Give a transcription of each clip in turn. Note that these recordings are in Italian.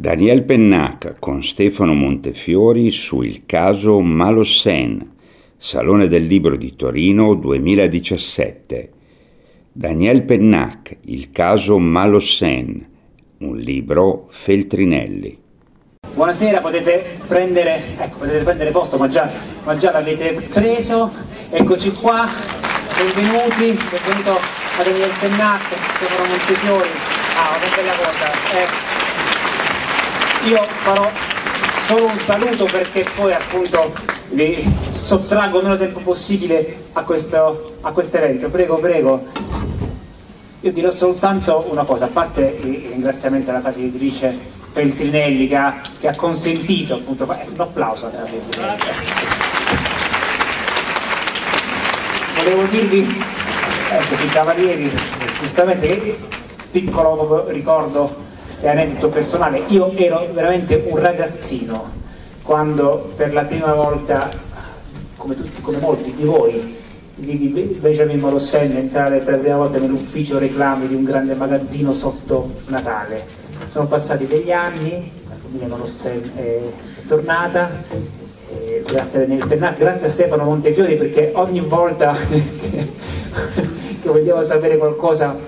Daniel Pennac con Stefano Montefiori su Il caso Malossen, Salone del Libro di Torino 2017. Daniel Pennac, Il caso Malossen, un libro Feltrinelli. Buonasera, potete prendere, ecco, potete prendere posto, ma già, ma già l'avete preso. Eccoci qua, benvenuti, benvenuto a Daniel Pennac, Stefano Montefiori. Ah, una bella cosa. Eh, io farò solo un saluto perché poi appunto vi sottraggo meno tempo possibile a questo, a questo evento. Prego, prego. Io dirò soltanto una cosa, a parte il ringraziamento alla casa editrice Feltrinelli che ha, che ha consentito appunto, un applauso a Feltrinelli. Volevo dirvi, ecco Cavalieri, giustamente, piccolo ricordo e aneddoto personale, io ero veramente un ragazzino quando per la prima volta, come, tutti, come molti di voi, vidi Benjamin Morossen entrare per la prima volta nell'ufficio reclami di un grande magazzino sotto Natale. Sono passati degli anni, la famiglia Morossen è tornata, eh, grazie a Daniele Pennac, grazie a Stefano Montefiori perché ogni volta che vogliamo sapere qualcosa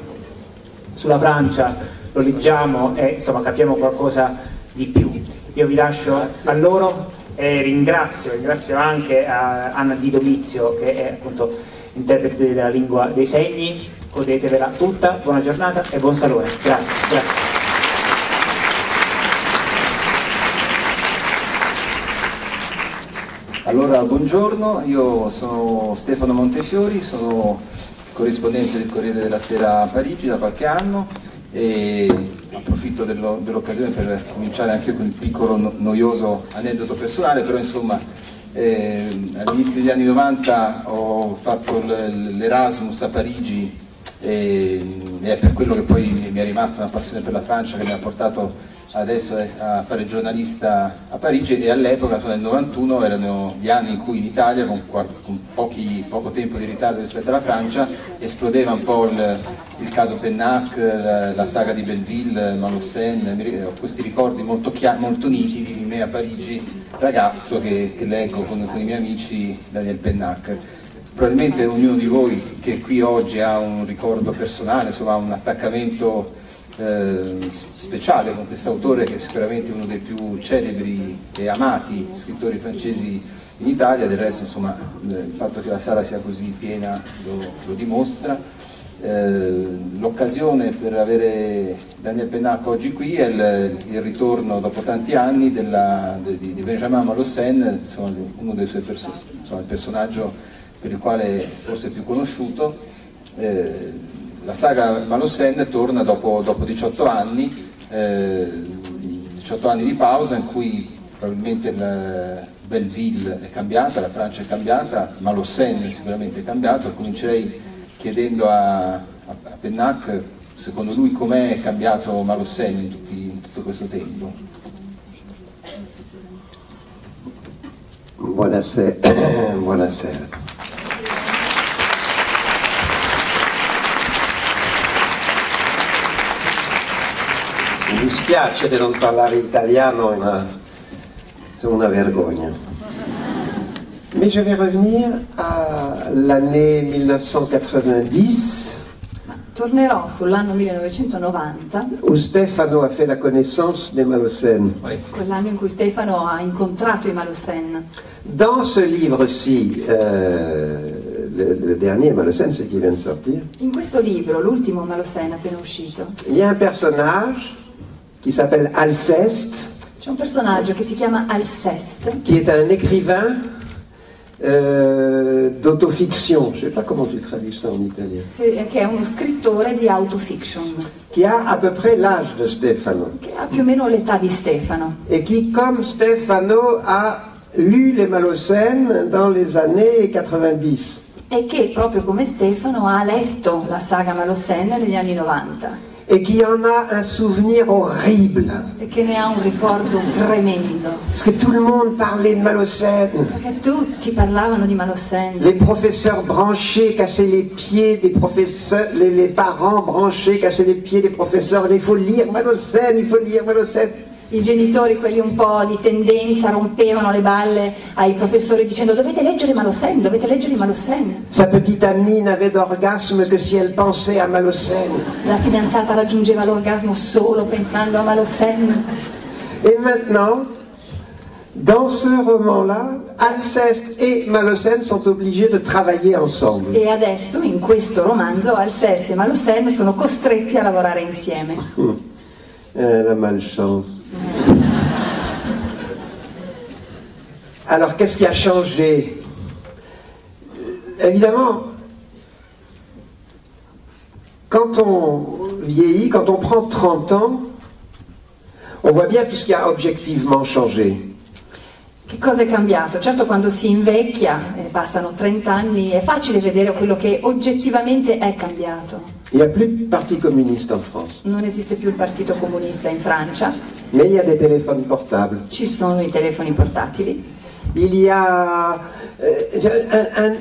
sulla Francia lo leggiamo e insomma capiamo qualcosa di più. Io vi lascio a loro e ringrazio, ringrazio anche Anna Di Domizio che è appunto interprete della lingua dei segni, godetevela tutta, buona giornata e buon salone. Grazie. grazie. Allora, buongiorno, io sono Stefano Montefiori, sono corrispondente del Corriere della Sera a Parigi da qualche anno e approfitto dell'occasione per cominciare anche con il piccolo no, noioso aneddoto personale, però insomma eh, all'inizio degli anni 90 ho fatto l'Erasmus a Parigi e, e è per quello che poi mi è rimasta una passione per la Francia che mi ha portato adesso a fare giornalista a Parigi e all'epoca, nel 91, erano gli anni in cui in Italia, con, con pochi, poco tempo di ritardo rispetto alla Francia, esplodeva un po' il, il caso Pennac, la, la, saga di Belleville, Malossen, ho questi ricordi molto, molto, nitidi di me a Parigi, ragazzo che, che leggo con, con, i miei amici Daniel Pennac. Probabilmente ognuno di voi che qui oggi ha un ricordo personale, insomma, un attaccamento eh, speciale con questo autore che è sicuramente uno dei più celebri e amati scrittori francesi in Italia, del resto insomma, il fatto che la sala sia così piena lo, lo dimostra. Eh, l'occasione per avere Daniel Pennac oggi qui è il, il ritorno dopo tanti anni della, di, di, Benjamin Malossen, insomma, uno dei suoi perso- insomma, il personaggio per il quale forse è più conosciuto. Eh, la saga Malossen torna dopo, dopo 18 anni, eh, 18 anni di pausa in cui probabilmente il Belleville è cambiata, la Francia è cambiata, Malossen sicuramente è cambiato, comincerei chiedendo a, a, a Pennac secondo lui com'è cambiato Malossen in, in tutto questo tempo. Buonasera. Buonasera. Dispiace di non parlare italiano, ma c'est una vergogna. Mais je vais revenir à l'année 1990. Tornerò sull'anno 1990. Où Stefano a fait la connaissance des Malossen. Quell'anno in cui Stefano ha incontrato i Malossen. Dans ce livre-ci, euh, le, le, dernier Malossen, ce qui vient de sortir. In questo libro, l'ultimo Malossen appena uscito. Il y a un personnage qui s'appelle Alceste. C'è un personaggio che si chiama Alceste. Qui est un écrivain euh, d'autofiction. Je ne sais pas comment tu traduis ça en italien. che è uno scrittore di autofiction. Qui a à peu près l'âge de Stefano. Che ha più o meno l'età di Stefano. Et qui, comme Stefano, a lu les Malocènes dans les années 90. E che, proprio come Stefano, ha letto la saga Malossenne negli anni 90 et qui en a un souvenir horrible. E che ne ha un ricordo tremendo. Parce que tout le monde parlait de Malocène. Perché tutti parlavano di Malocène. Les professeurs branchés cassaient les pieds des professeurs, les, les parents branchés cassaient les pieds des professeurs. Il faut lire Malocène, il faut lire Malocène. I genitori, quelli un po' di tendenza, rompevano le balle ai professori dicendo dovete leggere Malocène, dovete leggere Malocène. Sa petite amie n'avait d'orgasme que si elle pensait à Malocène. La fidanzata raggiungeva l'orgasmo solo pensando a Malocène. Et maintenant, dans ce roman-là, Alceste et Malocène sont obligés de travailler ensemble. E adesso, in questo romanzo, Alceste e Malocène sono costretti a lavorare insieme. Euh, la malchance. Alors, qu'est-ce qui a changé? Euh, Évidemment, quand on vieillit, quand on prend 30 ans, on voit bien tout ce qui a objectivement changé. Che cosa è cambiato? Certo quando si invecchia, e passano 30 anni, è facile vedere quello che oggettivamente è cambiato. Il n'y a plus de parti communiste en France, Non esiste più il Partito Comunista in Francia, mais il y a des téléphones portables. ci sono i telefoni portatili, Il y a... euh, un- un-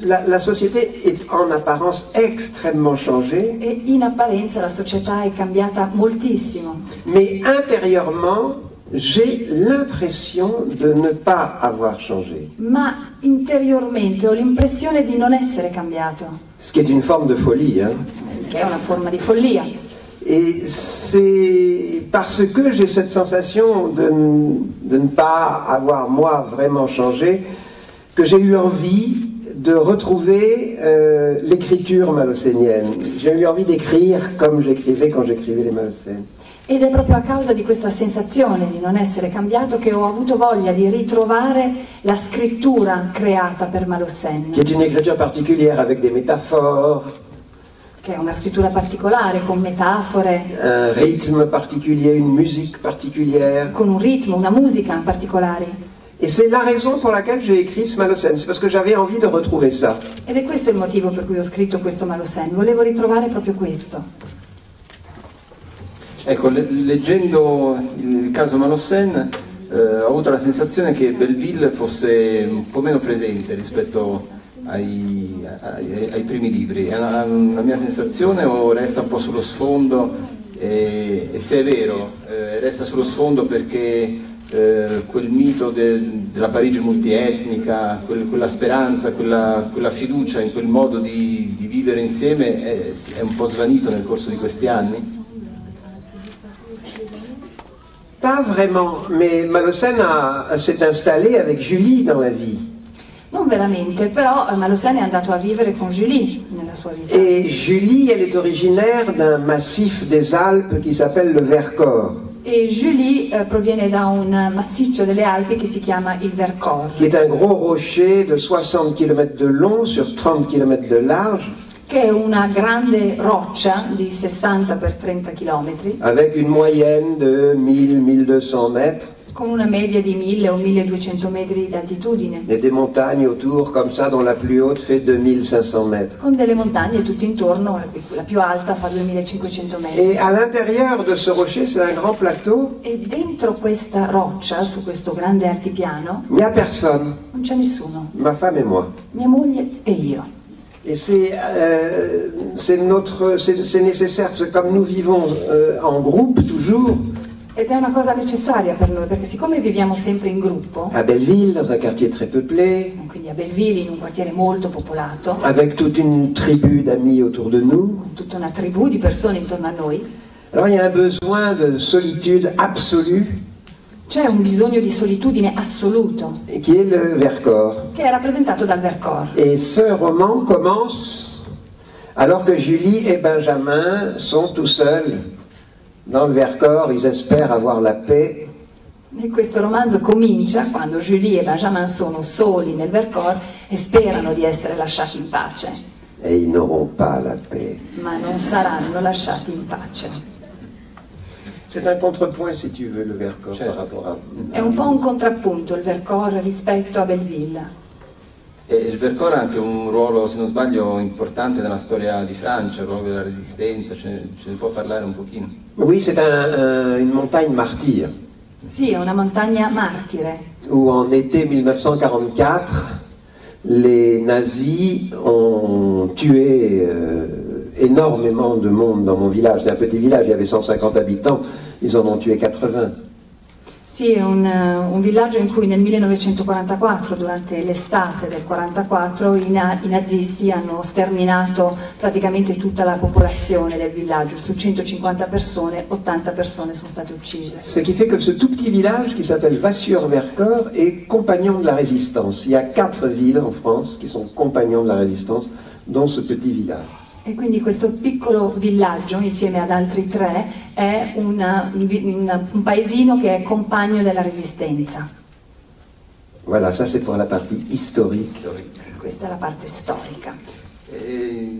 la, la société est en apparence extrêmement changée, e in apparenza la società è cambiata moltissimo, mais intérieurement, j'ai l'impression de ne pas avoir changé. ma interiormente ho l'impressione di non essere cambiato, Ce qui est une forme de folie. hein. che è una forma di follia. Et c'est parce que j'ai cette sensation de, de ne pas avoir, moi, vraiment changé, que j'ai eu envie de retrouver euh, l'écriture malocénienne. J'ai eu envie d'écrire comme j'écrivais quand j'écrivais les malocènes. Ed è proprio a causa di questa sensazione di non essere cambiato che ho avuto voglia di ritrovare la scrittura creata per Malocène, qui est une écriture particulière avec des métaphores, che è una scrittura particolare, con metafore, un rythme particulier, une musique particulière. con un ritmo, una musica particolari. Et c'est la raison pour laquelle j'ai écrit ce Malocène, c'est parce que j'avais envie de retrouver ça. Ed è questo il motivo per cui ho scritto questo Malocène, volevo ritrovare proprio questo. Ecco, le- leggendo il caso Malocène eh, ho avuto la sensazione che Belleville fosse un po' meno presente rispetto ai, ai- ai primi libri. È una, una mia sensazione o resta un po' sullo sfondo? E, e se è vero, eh, resta sullo sfondo perché eh, quel mito del- della Parigi multietnica, quel- quella speranza, quella, quella fiducia in quel modo di, di vivere insieme è, è un po' svanito nel corso di questi anni? Pas vraiment, mais Malocène a- s'est installé avec Julie dans la vie. Non veramente, però eh, Malocène è andato a vivere con Julie nella sua vita. Et Julie, elle est originaire d'un massif des Alpes qui s'appelle le Vercors, E Julie eh, proviene da un massiccio delle Alpi che si chiama il Vercors, qui est un gros rocher de 60 km de long sur 30 km de large, che è una grande roccia di 60 x 30 km, avec une moyenne de 1000-1200 mètres, con una media di 1000 o 1200 metri d'altitudine, et des montagnes autour comme ça, dont la plus haute fait 2500 mètres. con delle montagne tutto intorno, la più- la più alta fa 2500 metri. Et à l'intérieur de ce rocher, c'est un grand plateau, E dentro questa roccia, su questo grande altipiano, il n'y a personne, non c'è nessuno, ma femme et moi. mia moglie e io. Et c'est euh, notre, c'est nécessaire, parce que comme nous vivons euh, en groupe toujours, Ed è una cosa necessaria per noi, perché siccome viviamo sempre in gruppo, à Belleville, dans un quartier très peuplé, quindi a Belleville, in un quartiere molto popolato, avec toute une tribu d'amis autour de nous, con tutta una tribù di persone intorno a noi, alors il y a un besoin de solitude absolue, c'è un bisogno di solitudine assoluto, qui est le Vercors. che è rappresentato dal Vercors. Et ce roman commence alors que Julie et Benjamin sont tout seuls dans le Vercors, ils espèrent avoir la paix. E questo romanzo comincia quando Julie e Benjamin sono soli nel Vercors e sperano di essere lasciati in pace, Et ils n'auront pas la paix. ma non saranno lasciati in pace. C'est un contrepoint, si tu veux, le Vercors par rapport à... È un po' un contrappunto il Vercors rispetto a Belleville. E il Vercors ha anche un ruolo, se non sbaglio, importante nella storia di Francia, il ruolo della resistenza, ce ne, ce ne può parlare un pochino? Oui, c'est un- un- une montagne martyre, Sì, è una montagna martire, où en été 1944, les nazis ont tué euh, énormément de monde dans mon village. C'est un petit village, il y avait 150 habitants, ils en ont tué 80. Sì, è un, un, villaggio in cui nel 1944, durante l'estate del 1944, i, na- i, nazisti hanno sterminato praticamente tutta la popolazione del villaggio. Su 150 persone, 80 persone sono state uccise. Ce qui fait que ce tout petit village qui s'appelle Vassure-Vercors est compagnon de la résistance. Il y a quatre villes en France qui sont compagnons de la résistance, dont ce petit village. E quindi questo piccolo villaggio, insieme ad altri tre, è una, un paesino che è compagno della resistenza. Voilà, ça c'est pour la partie historique. Questa è la parte storica. E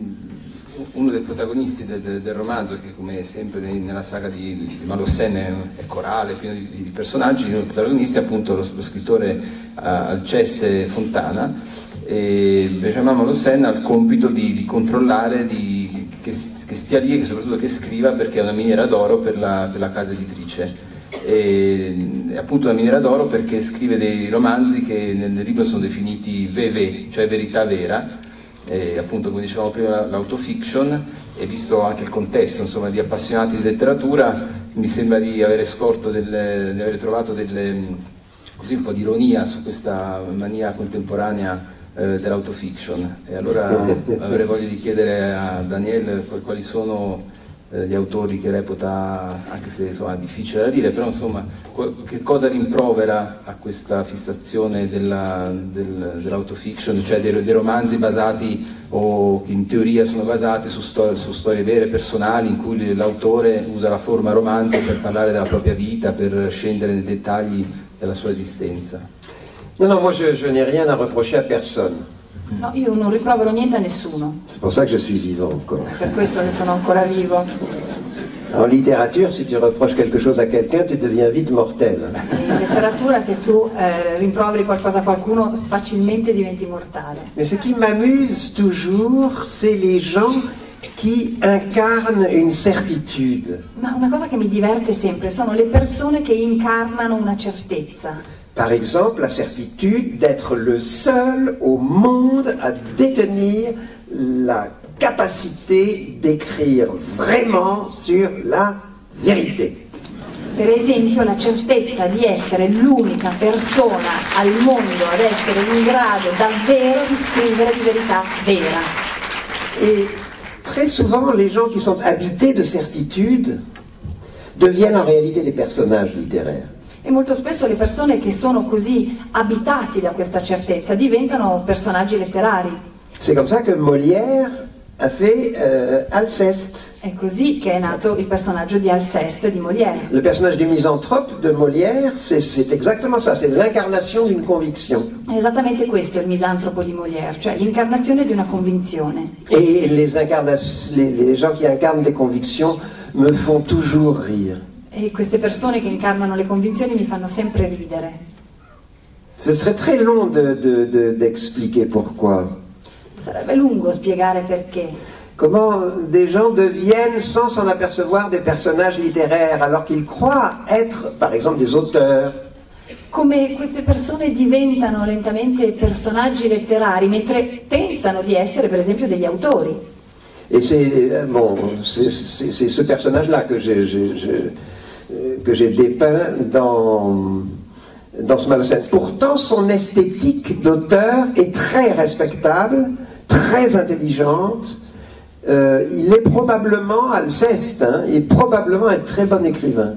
uno dei protagonisti del, del, romanzo, che come sempre nella saga di, di Malossen è, corale, pieno di, di, personaggi, uno dei protagonisti è appunto lo, lo scrittore uh, Alceste Fontana, e Benjamin Molosen ha il compito di, di controllare di, che, che, stia lì e soprattutto che scriva perché è una miniera d'oro per la, per la casa editrice. E, appunto una miniera d'oro perché scrive dei romanzi che nel libro sono definiti VV, cioè verità vera, e appunto come dicevamo prima l'autofiction e visto anche il contesto insomma, di appassionati di letteratura mi sembra di avere scorto delle, di aver trovato delle, così un po' di ironia su questa mania contemporanea eh, dell'autofiction. E allora avrei voglia di chiedere a Daniel quali sono eh, gli autori che reputa, anche se insomma, è difficile da dire, però insomma, che cosa rimprovera a questa fissazione della, del, dell'autofiction, cioè dei, dei, romanzi basati o che in teoria sono basati su, stor- su storie vere, personali, in cui l'autore usa la forma romanzo per parlare della propria vita, per scendere nei dettagli della sua esistenza. Non, non, moi je, je n'ai rien à reprocher à personne. No, io non rimprovero niente a nessuno. C'est pour ça que je suis vivant encore. Per questo ne sono ancora vivo. En littérature, si tu reproches quelque chose à quelqu'un, tu deviens vite mortel. In letteratura, se tu eh, rimproveri qualcosa a qualcuno, facilmente diventi mortale. Mais ce qui m'amuse toujours, c'est les gens qui incarnent une certitude. Ma una cosa che mi diverte sempre sono le persone che incarnano una certezza. Par exemple, la certitude d'être le seul au monde à détenir la capacité d'écrire vraiment sur la vérité. Per esempio la certezza di essere l'unica persona al mondo ad essere in grado davvero di scrivere di verità vera. Et très souvent les gens qui sont habités de certitude deviennent en réalité des personnages littéraires. E molto spesso le persone che sono così abitati da questa certezza diventano personaggi letterari. C'est comme ça que Molière a fait euh, Alceste. È così che è nato il personaggio di Alceste di Molière. Le personnage du misanthrope de Molière, c'est exactement ça, c'est l'incarnation d'une conviction. È esattamente questo il misantropo di Molière, cioè l'incarnazione di una convinzione. Et les, les, les gens qui incarnent des convictions me font toujours rire. E queste persone che incarnano le convinzioni mi fanno sempre ridere. Ce serait très long d'expliquer de, de, pourquoi. Sarebbe lungo spiegare perché. Comment des gens deviennent, sans s'en apercevoir, des personnages littéraires, alors qu'ils croient être, par exemple, des auteurs. Come queste persone diventano lentamente personaggi letterari, mentre pensano di essere, per esempio, degli autori. Et c'est bon, c'est ce personnage-là que j'ai Euh, que j'ai dépeint dans, ce Malocène. Pourtant, son esthétique d'auteur est très respectable, très intelligente. Euh, il est probablement Alceste, hein, il est probablement un très bon écrivain.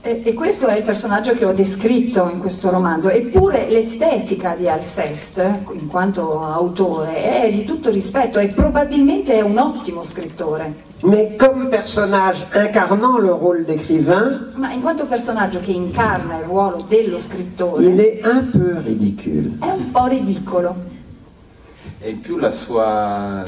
E, e, questo è il personaggio che ho descritto in questo romanzo, eppure l'estetica di Alceste, in quanto autore, è di tutto rispetto e probabilmente è un ottimo scrittore. Mais comme personnage incarnant le rôle d'écrivain, ma in quanto personaggio che incarna il ruolo dello scrittore, il est un peu ridicule. È un po' ridicolo. E in più la sua,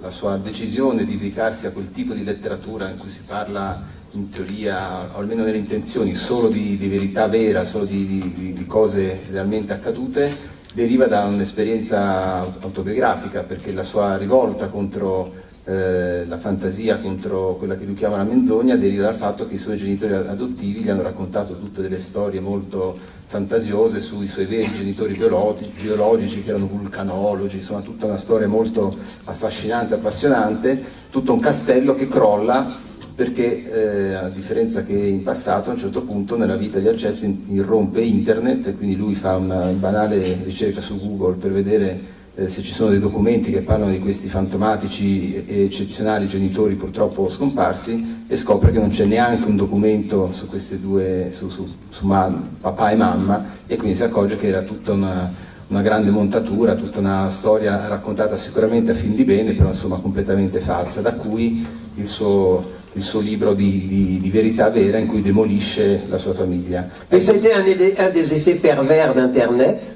la sua decisione di dedicarsi a quel tipo di letteratura in cui si parla in teoria, o almeno nelle intenzioni, solo di, di verità vera, solo di, di, di cose realmente accadute, deriva da un'esperienza autobiografica, perché la sua rivolta contro eh, la fantasia contro quella che lui chiama la menzogna deriva dal fatto che i suoi genitori adottivi gli hanno raccontato tutte delle storie molto fantasiose sui suoi veri genitori biologici, biologici che erano vulcanologi, insomma tutta una storia molto affascinante, appassionante, tutto un castello che crolla perché eh, a differenza che in passato a un certo punto nella vita di Alcesti irrompe internet e quindi lui fa una banale ricerca su Google per vedere eh, se ci sono dei documenti che parlano di questi fantomatici e eccezionali genitori purtroppo scomparsi e scopre che non c'è neanche un documento su questi due, su, su, su papà e mamma e quindi si accorge che era tutta una, una, grande montatura, tutta una storia raccontata sicuramente a fin di bene, però insomma completamente falsa, da cui il suo, il suo libro di, di, di, verità vera in cui demolisce la sua famiglia. E c'était un, un des effets pervers d'Internet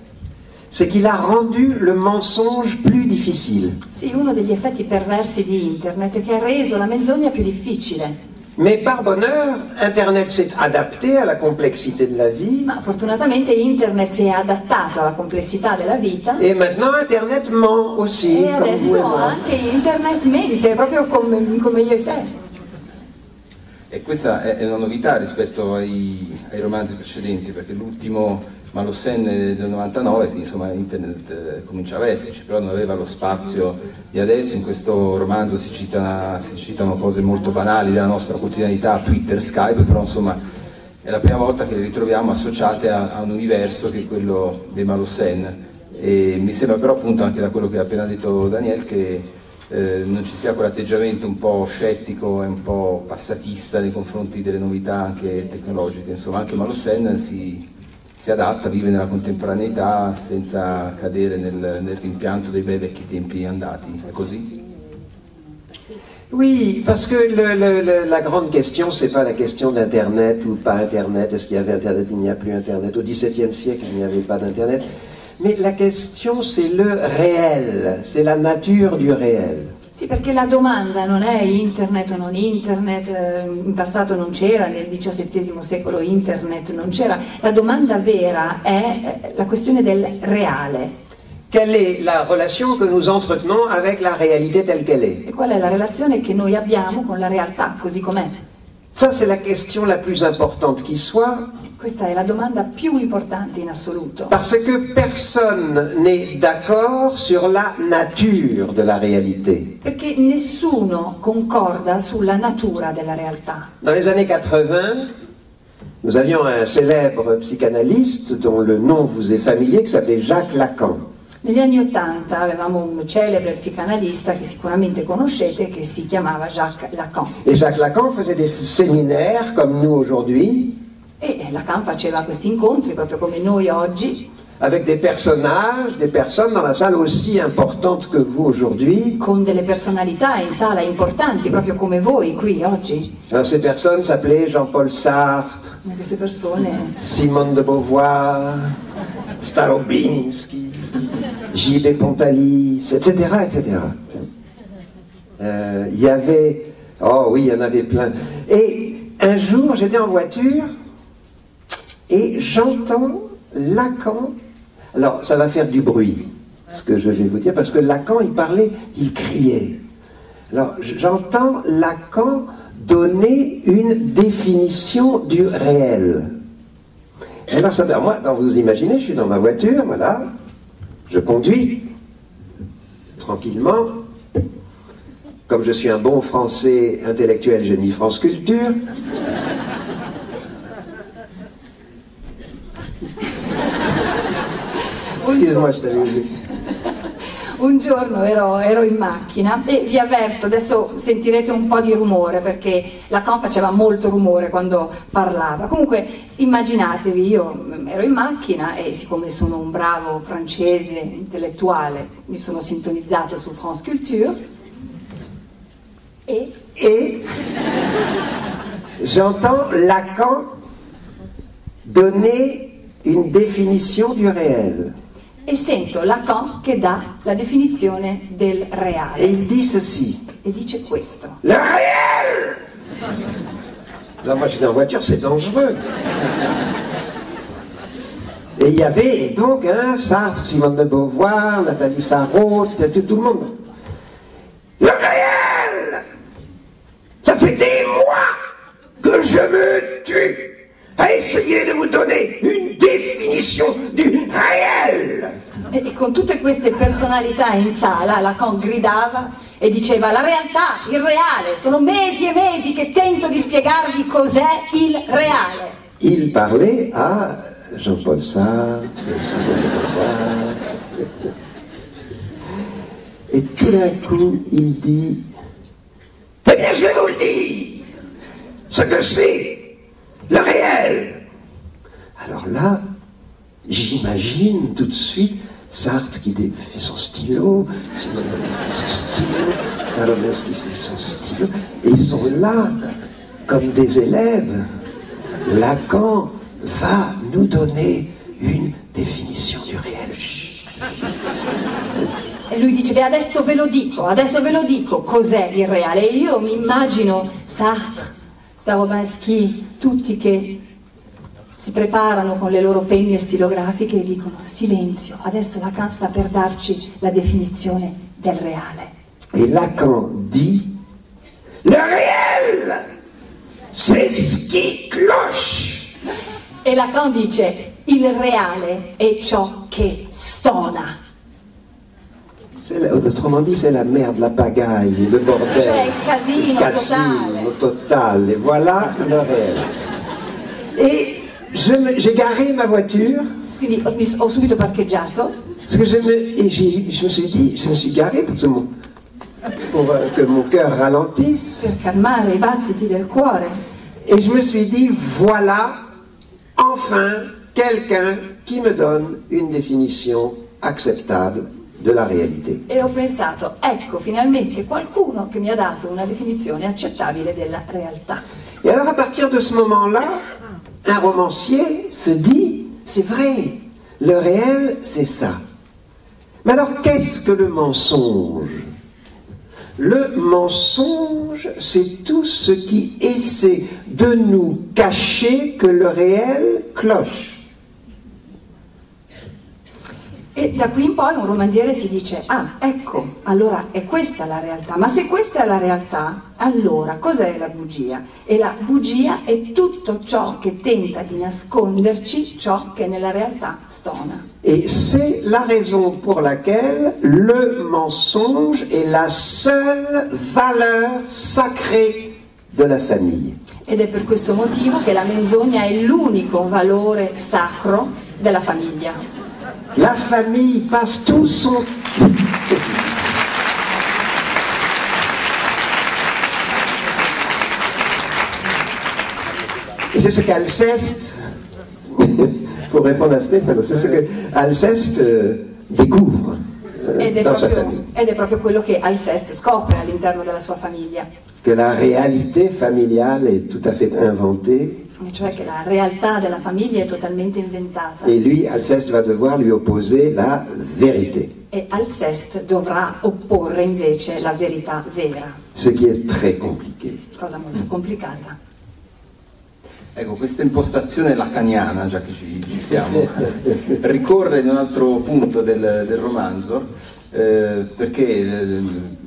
c'est qu'il a rendu le mensonge plus difficile. Sì, uno degli effetti perversi di Internet è che ha reso la menzogna più difficile. Mais par bonheur, Internet s'est adapté à la complexité de la vie. Ma fortunatamente Internet si è adattato alla complessità della vita. E maintenant Internet ment aussi. E adesso anche Internet mente, proprio come, come io e te. E questa è una novità rispetto ai, ai romanzi precedenti, perché l'ultimo Malossen del 99, insomma internet eh, cominciava a esserci, però non aveva lo spazio di adesso, in questo romanzo si, cita, si citano cose molto banali della nostra quotidianità, Twitter, Skype, però insomma è la prima volta che le ritroviamo associate a, a un universo che è quello dei Malossen. E mi sembra però appunto anche da quello che ha appena detto Daniel che eh, non ci sia quell'atteggiamento un po' scettico e un po' passatista nei confronti delle novità anche tecnologiche, insomma anche Malossen si, si adatta, vive nella contemporaneità senza cadere nel, nel rimpianto dei bei vecchi tempi andati. È così? Oui, parce que le, le, le, la grande question, c'est pas la question d'Internet ou pas Internet, est-ce qu'il y avait Internet, il n'y a plus Internet. Au XVIIe siècle, il n'y avait pas d'Internet. Mais la question, c'est le réel, c'est la nature du réel. Sì, perché la domanda non è internet o non internet, eh, in passato non c'era, nel XVII secolo internet non c'era, la domanda vera è eh, la questione del reale. Quelle est la relation que nous entretenons avec la réalité telle qu'elle est E qual è la relazione che noi abbiamo con la realtà così com'è? Ça, c'est la question la plus importante qui soit. Questa è la domanda più importante in assoluto. Parce que personne n'est d'accord sur la nature de la réalité. Perché nessuno concorda sulla natura della realtà. Dans les années 80, nous avions un célèbre psychanalyste dont le nom vous est familier, qui s'appelait Jacques Lacan. Negli anni Ottanta avevamo un celebre psicanalista che sicuramente conoscete che si chiamava Jacques Lacan. Et Jacques Lacan faisait des séminaires comme nous aujourd'hui. E Lacan faceva questi incontri proprio come noi oggi. Avec des personnages, des personnes dans la salle aussi importantes que vous aujourd'hui. Con delle personalità in sala importanti, proprio come voi qui oggi. Alors ces personnes s'appelaient Jean-Paul Sartre, E persone, Simone de Beauvoir, Starobinsky, J.B. Pontalis, etc. etc. Il y avait... Oh oui, il y en avait plein. Et un jour, j'étais en voiture et j'entends Lacan. Alors, ça va faire du bruit, ce que je vais vous dire, parce que Lacan, il parlait, il criait. Alors, j'entends Lacan donner une définition du réel. Et alors, ça, moi, vous imaginez, je suis dans ma voiture, voilà, je conduis tranquillement. Comme je suis un bon français intellectuel, j'ai mis France Culture. Excuse-moi, je t'avais oublié. Un giorno ero, ero in macchina e vi avverto, adesso sentirete un po' di rumore perché Lacan faceva molto rumore quando parlava. Comunque immaginatevi, io ero in macchina e siccome sono un bravo francese intellettuale mi sono sintonizzato su France Culture e Et j'entends Lacan donner une définition du réel. E sento Lacan che dà la definizione del reale il dit ceci. e dice questo. Le réel moi, j'étais en voiture, c'est dangereux. Et il y avait donc hein, Sartre, Simone de Beauvoir, Nathalie Sarraute, tout, tout le monde. Le réel Ça fait des mois que je me tue à essayer de vous donner une définition du réel. E e con tutte queste personalità in sala Lacan gridava e diceva la realtà, il reale, sono mesi e mesi che tento di spiegarvi cos'è il reale. Il parlait à Jean-Paul Sartre, et tout d'un coup il dit Eh bien, je vais vous le dire ce que c'est, le réel. Alors là, j'imagine tout de suite Sartre qui fait son stylo, Simon qui fait son stylo, Stanislavski qui fait son stylo, et ils sont là comme des élèves. Lacan va nous donner une définition du réel. E lui dice, beh adesso ve lo dico, adesso ve lo dico cos'è il reale? E io mi Sartre, Starobinsky, tutti che si preparano con le loro penne stilografiche e dicono, silenzio, adesso Lacan sta per darci la definizione del reale. Et Lacan dit Le réel, c'est ce qui cloche. E Lacan dice, il reale è ciò che stona. C'est la- autrement dit, c'est la merde, la pagaille, le bordel. Il casino Casino total. Et voilà le réel. Et je me- j'ai garé ma voiture Quindi ho, subito parcheggiato parce que je me, et j'ai- je me suis dit, je me suis garé pour, que mon, pour, euh, que mon cœur ralentisse. per calmare i battiti del cuore Et je me suis dit, voilà enfin quelqu'un qui me donne une définition acceptable de la réalité. e ho pensato, ecco finalmente qualcuno che mi ha dato una definizione accettabile della realtà. Et alors à partir de ce moment-là, un romancier se dit, c'est vrai, le réel, c'est ça. Mais alors qu'est-ce que le mensonge? Le mensonge, c'est tout ce qui essaie de nous cacher que le réel cloche. E da qui in poi un romanziere si dice, ah ecco, allora è questa la realtà, ma se questa è la realtà, allora cos'è la bugia? E la bugia è tutto ciò che tenta di nasconderci ciò che nella realtà stona. Et c'est la raison pour laquelle le mensonge est la seule valeur sacrée de la famille. Ed è per questo motivo che la menzogna è l'unico valore sacro della famiglia. La famille passe tout son... Et c'est ce qu'Alceste, pour répondre à Stéphano, c'est ce que Alceste euh, découvre euh, Ed è, dans sa proprio, famille. ed è proprio quello che Alceste scopre all'interno della sua famiglia, Que la réalité familiale est tout à fait inventée. E cioè che la realtà della famiglia è totalmente inventata. Et lui, Alceste va devoir lui opposer la vérité, E Alceste dovrà opporre invece la verità vera, ce qui est très compliqué. cosa molto complicata. Ecco, questa impostazione lacaniana, già che ci, ci siamo, ricorre in un altro punto del, del romanzo, eh, perché eh,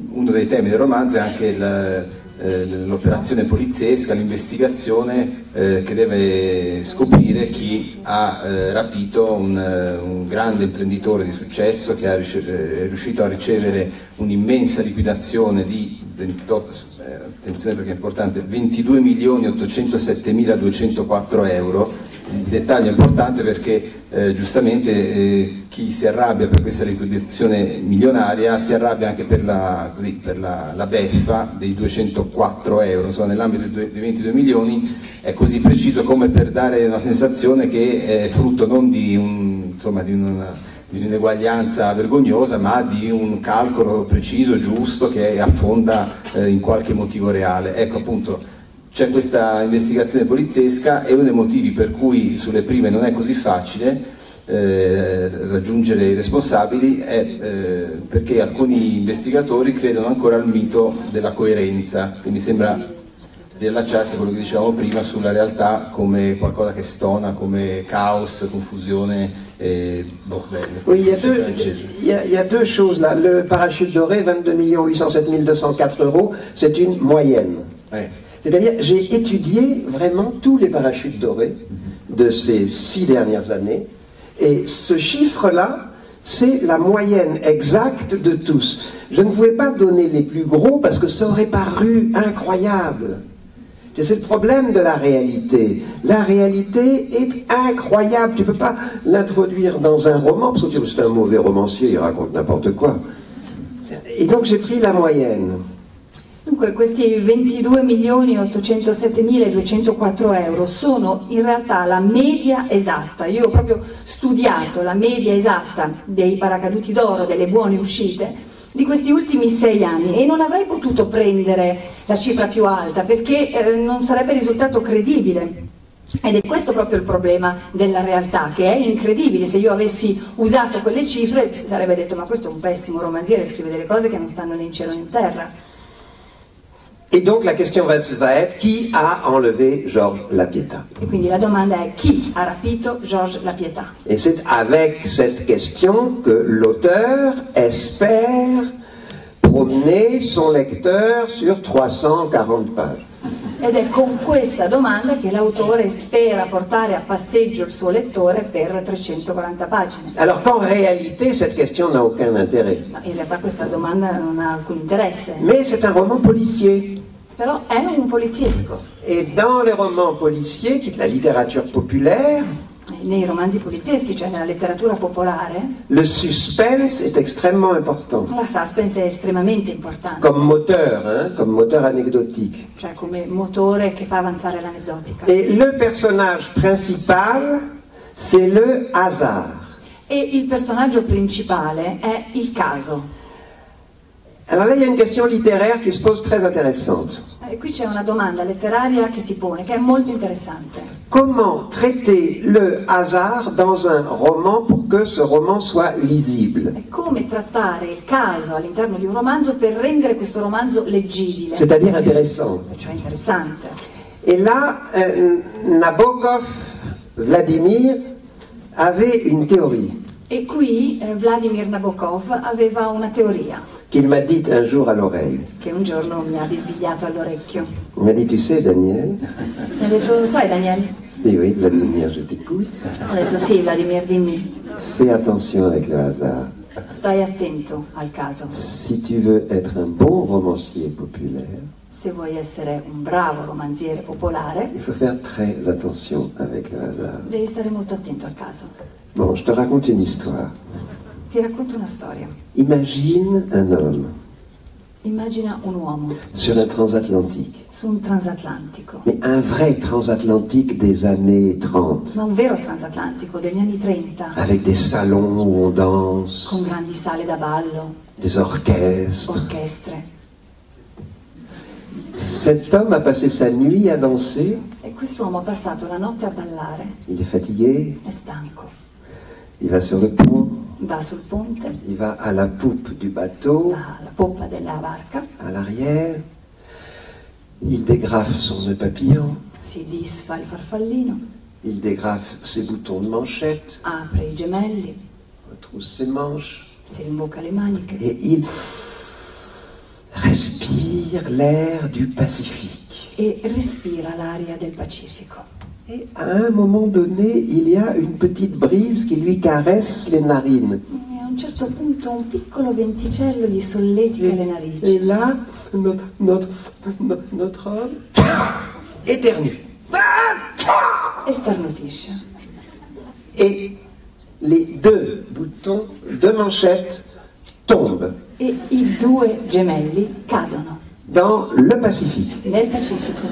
uno dei temi del romanzo è anche il, eh, l'operazione poliziesca, l'investigazione eh, che deve scoprire chi ha eh, rapito un, eh, un grande imprenditore di successo che eh, è riuscito a ricevere un'immensa liquidazione di 28, eh, attenzione perché è importante, 22 milioni 807 mila 204 euro. Il dettaglio importante perché eh, giustamente eh, chi si arrabbia per questa liquidazione milionaria si arrabbia anche per la, così, per la, la beffa dei 204 euro, insomma nell'ambito dei due- dei 22 milioni è così preciso come per dare una sensazione che è frutto non di, un, insomma, di una di un'eguaglianza vergognosa, ma di un calcolo preciso, giusto, che affonda eh, in qualche motivo reale. Ecco appunto, c'è questa investigazione poliziesca e uno dei motivi per cui sulle prime non è così facile eh, raggiungere i responsabili è eh, perché alcuni investigatori credono ancora al mito della coerenza, che mi sembra riallacciarsi a quello che dicevamo prima sulla realtà come qualcosa che stona, come caos, confusione e bordello. Oui, il y, a deux, francese. il, y a, il y a deux choses là. Le parachute doré, 22 807 204 euros, c'est une moyenne. Eh, C'est-à-dire, j'ai étudié vraiment tous les parachutes dorés de ces six dernières années. Et ce chiffre-là, c'est la moyenne exacte de tous. Je ne pouvais pas donner les plus gros parce que ça aurait paru incroyable. C'est le problème de la réalité. La réalité est incroyable. Tu ne peux pas l'introduire dans un roman, parce que c'est un mauvais romancier, il raconte n'importe quoi. Et donc j'ai pris la moyenne. Dunque questi 22 milioni 807.204 euro sono in realtà la media esatta. Io ho proprio studiato la media esatta dei paracaduti d'oro, delle buone uscite di questi ultimi sei anni e non avrei potuto prendere la cifra più alta perché eh, non sarebbe risultato credibile. Ed è questo proprio il problema della realtà, che è incredibile. Se io avessi usato quelle cifre sarebbe detto ma questo è un pessimo romanziere, scrive delle cose che non stanno né in cielo né in terra. Et donc la question va être qui a enlevé Georges Lapieta E quindi la domanda è chi ha rapito Georges Lapieta? Et c'est avec cette question que l'auteur espère promener son lecteur sur 340 pages. Ed è con questa domanda che l'autore spera portare a passeggio il suo lettore per 340 pagine. Alors qu'en réalité, cette question n'a aucun intérêt. Ma in realtà questa domanda non ha alcun interesse. Mais c'est un roman policier. Però è un poliziesco. Et dans les romans policiers, qui est la littérature populaire, Nei romanzi polizieschi, cioè nella letteratura popolare, le suspense est extrêmement important. la suspense è estremamente importante, Comme moteur, hein, comme moteur anecdotique. cioè come motore che fa avanzare l'aneddotica. Et le personnage principal, c'est le hasard. E il personaggio principale è il caso. Alors là, il y a une question littéraire qui se pose très intéressante. E qui c'è una domanda letteraria che si pone, che è molto interessante. Comment traiter le hasard dans un roman pour que ce roman soit lisible È come trattare il caso all'interno di un romanzo per rendere questo romanzo leggibile, C'est-à-dire intéressant. cioè interessante. Et là, euh, Nabokov, Vladimir, avait une théorie E qui eh, Vladimir Nabokov aveva una teoria qu'il m'a dite un jour à l'oreille. che un giorno mi ha bisbigliato all'orecchio. Il m'a dit, tu sais, Daniel? Mi ha detto, sai Daniel? Oui, oui, Vladimir, je t'écoute. Ho detto, sì Vladimir, dimmi, Fais attention avec le hasard. stai attento al caso. Si tu veux être un bon romancier populaire, Se vuoi essere un bravo romanziere popolare, il faut faire très attention avec le hasard. devi stare molto attento al caso. Bon, je te raconte une histoire. Ti racconto una storia. Imagine un homme. Immagina un uomo. Sur un transatlantique, su un transatlantico, mais un vrai transatlantique des années 30, ma un vero transatlantico degli anni 30, avec des salons où on danse, con grandi sale da ballo, des orchestres. orchestre. Cet homme a passé sa nuit à danser, E quest'uomo ha passato la notte a ballare, il est fatigué, è stanco. il va sur le pont, Va sul ponte, il va à la poupe du bateau, va alla poppa della barca, à l'arrière, il dégrafe son nœud papillon, si disfa il farfallino, il dégrafe ses boutons de manchette, apre i gemelli, retrousse ses manches, si rimbocca le maniche. Et il respire l'air du Pacifique. e respira l'aria del Pacifico. Et à un moment donné, il y a une petite brise qui lui caresse les narines. E a un certo punto un piccolo venticello gli solletica le Et narici. là, notre, notre, notre, homme éternue. e starnutisce. Et les deux boutons de manchette tombent E i due gemelli cadono dans le Pacifique. nel Pacifico.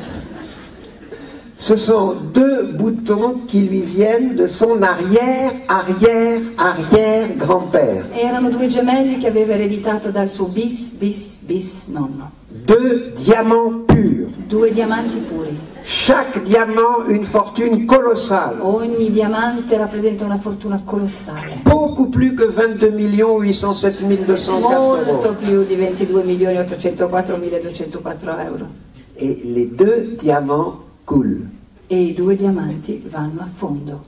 Ce sont deux boutons qui lui viennent de son arrière, arrière, arrière grand-père. Erano due gemelli che aveva ereditato dal suo bis, bis, bis nonno. Deux diamants purs. Due diamanti puri. Chaque diamant une fortune colossale. Ogni diamante rappresenta una fortuna colossale. Beaucoup plus que 22 807 204 Molto euros. più di 22 milioni 804 204 euro. Et les deux diamants coulent E i due diamanti vanno a fondo,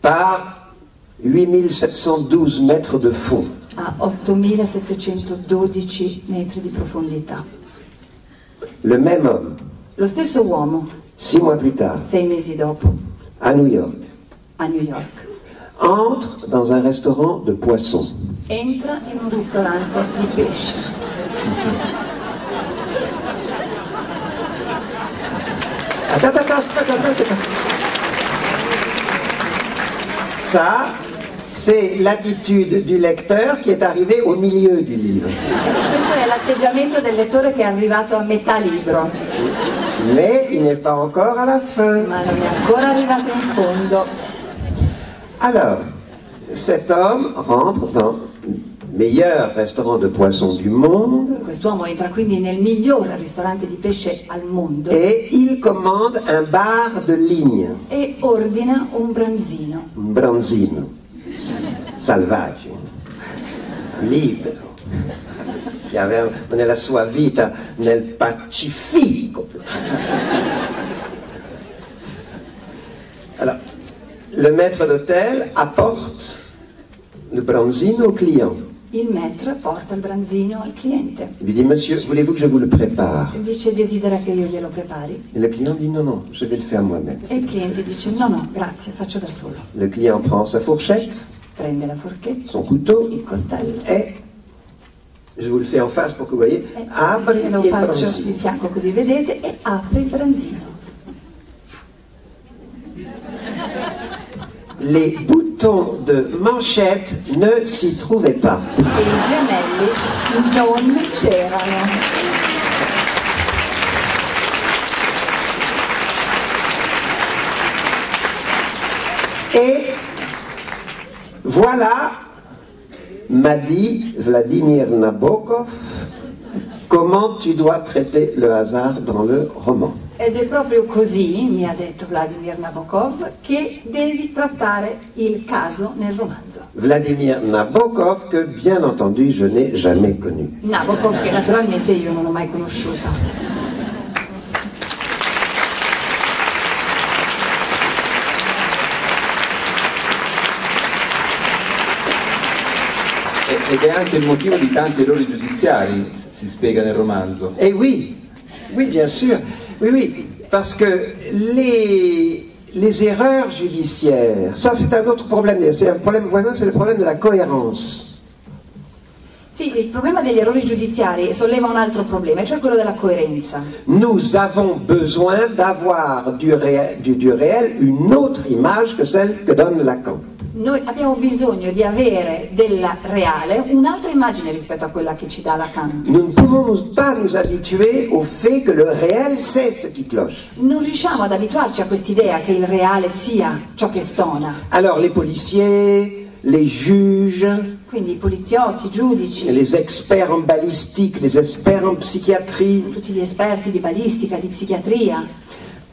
par 8712 mètres de fond. a 8712 metri di profondità. Le même homme, Lo stesso uomo, six mois plus tard, sei mesi dopo, à New York, a New York, entre dans un restaurant de poissons. Entra in un ristorante di pesce. Attends, attends, attends, attends, attends. Ça, c'est l'attitude du lecteur qui est arrivé au milieu du livre. Questo è l'atteggiamento del lettore che è arrivato a metà libro, Mais il n'est pas encore à la fin. ma non è ancora arrivato in fondo. Alors, cet homme rentre dans meilleur restaurant de poissons du monde Quest'uomo entra quindi nel miglior ristorante di pesce al mondo et il commande un bar de ligne, e ordina un branzino. un branzino, selvagge, libero, che aveva nella sua vita nel Pacifico. Alors, le maître d'hôtel apporte le branzino au client. Il maître porta il branzino al cliente Il lui dit, monsieur, voulez-vous que je vous le prépare e dice desidera che io glielo prepari. Et le client dit, non, non, je vais le faire moi-même. E il cliente dice no, no, grazie, faccio da solo. Le client prend sa fourchette, Prende la forchetta, son couteau, il coltello et, je vous le fais en face pour que vous voyez, apre e lo il faccio di branzino. fianco così vedete e apre il branzino. Les de manchette ne s'y trouvaient pas. Non. Et voilà, m'a dit Vladimir Nabokov, comment tu dois traiter le hasard dans le roman. Ed è proprio così, mi ha detto Vladimir Nabokov, che devi trattare il caso nel romanzo. Vladimir Nabokov, que bien entendu je n'ai jamais connu. Nabokov che naturalmente io non ho mai conosciuto. E- Ed è anche il motivo di tanti errori giudiziari, si spiega nel romanzo. Et oui, oui, bien sûr. Oui, oui, parce que les, les erreurs judiciaires, ça c'est un autre problème, c'est un problème voisin, c'est le problème de la cohérence. Sì, il problema degli errori giudiziari solleva un altro problema, cioè quello della coerenza. Nous avons besoin d'avoir du, réel- du- du réel une autre image que celle que donne Lacan. Noi abbiamo bisogno di avere del reale un'altra immagine rispetto a quella che ci dà Lacan. Nous ne pouvons pas nous habituer au fait que le réel c'est ce qui cloche. Non riusciamo ad abituarci a quest'idea che il reale sia ciò che stona. Alors les policiers, les juges, Quindi i poliziotti, i giudici, les experts en balistique, les experts en psychiatrie, tutti gli esperti di balistica, di psichiatria,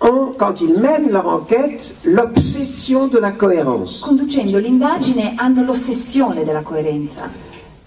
ont, quand ils mènent leur enquête, l'obsession de la cohérence. conducendo l'indagine hanno l'ossessione della coerenza.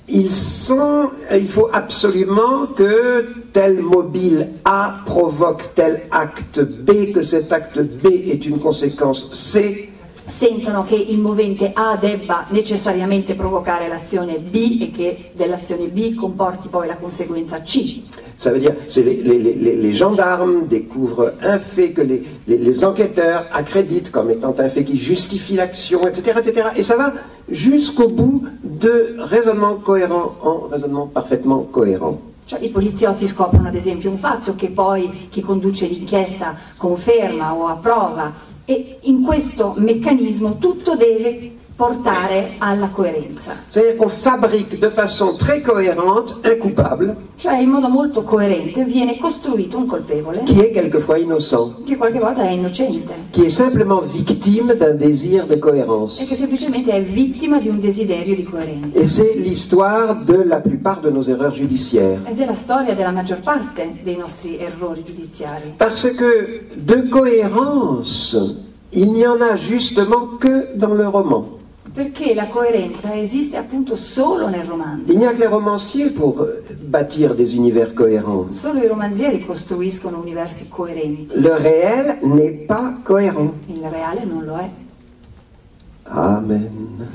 Ils sont, il faut absolument que tel mobile A provoque tel acte B, que cet acte B est une conséquence C. Sentono che il movente A debba necessariamente provocare l'azione B e che dell'azione B comporti poi la conseguenza C. Ça veut dire, c'est les, les- les- gendarmes découvrent un fait que les, les- les enquêteurs accréditent comme étant un fait qui justifie l'action, etc., etc. Et ça va jusqu'au bout de raisonnement cohérent en raisonnement parfaitement cohérent. Cioè, I poliziotti scoprono ad esempio un fatto che poi chi conduce l'inchiesta conferma o approva e in questo meccanismo tutto deve portare alla coerenza. C'est-à-dire qu'on fabrique de façon très cohérente un coupable Cioè in modo molto coerente viene costruito un colpevole qui est quelquefois innocent, che qualche volta è innocente qui est simplement victime d'un désir de e cohérence. che semplicemente è vittima di un desiderio di coerenza. Et c'est l'histoire de la plupart de nos erreurs judiciaires. Ed è la storia della maggior parte dei nostri errori giudiziari. Parce que de cohérence, il n'y en a justement que dans le roman. Perché la coerenza esiste appunto solo nel romanzo. Il n'y a que les romanciers pour bâtir des univers cohérents. Solo i romanzieri costruiscono universi coerenti. Le réel n'est pas cohérent. Il reale non lo è. Amen.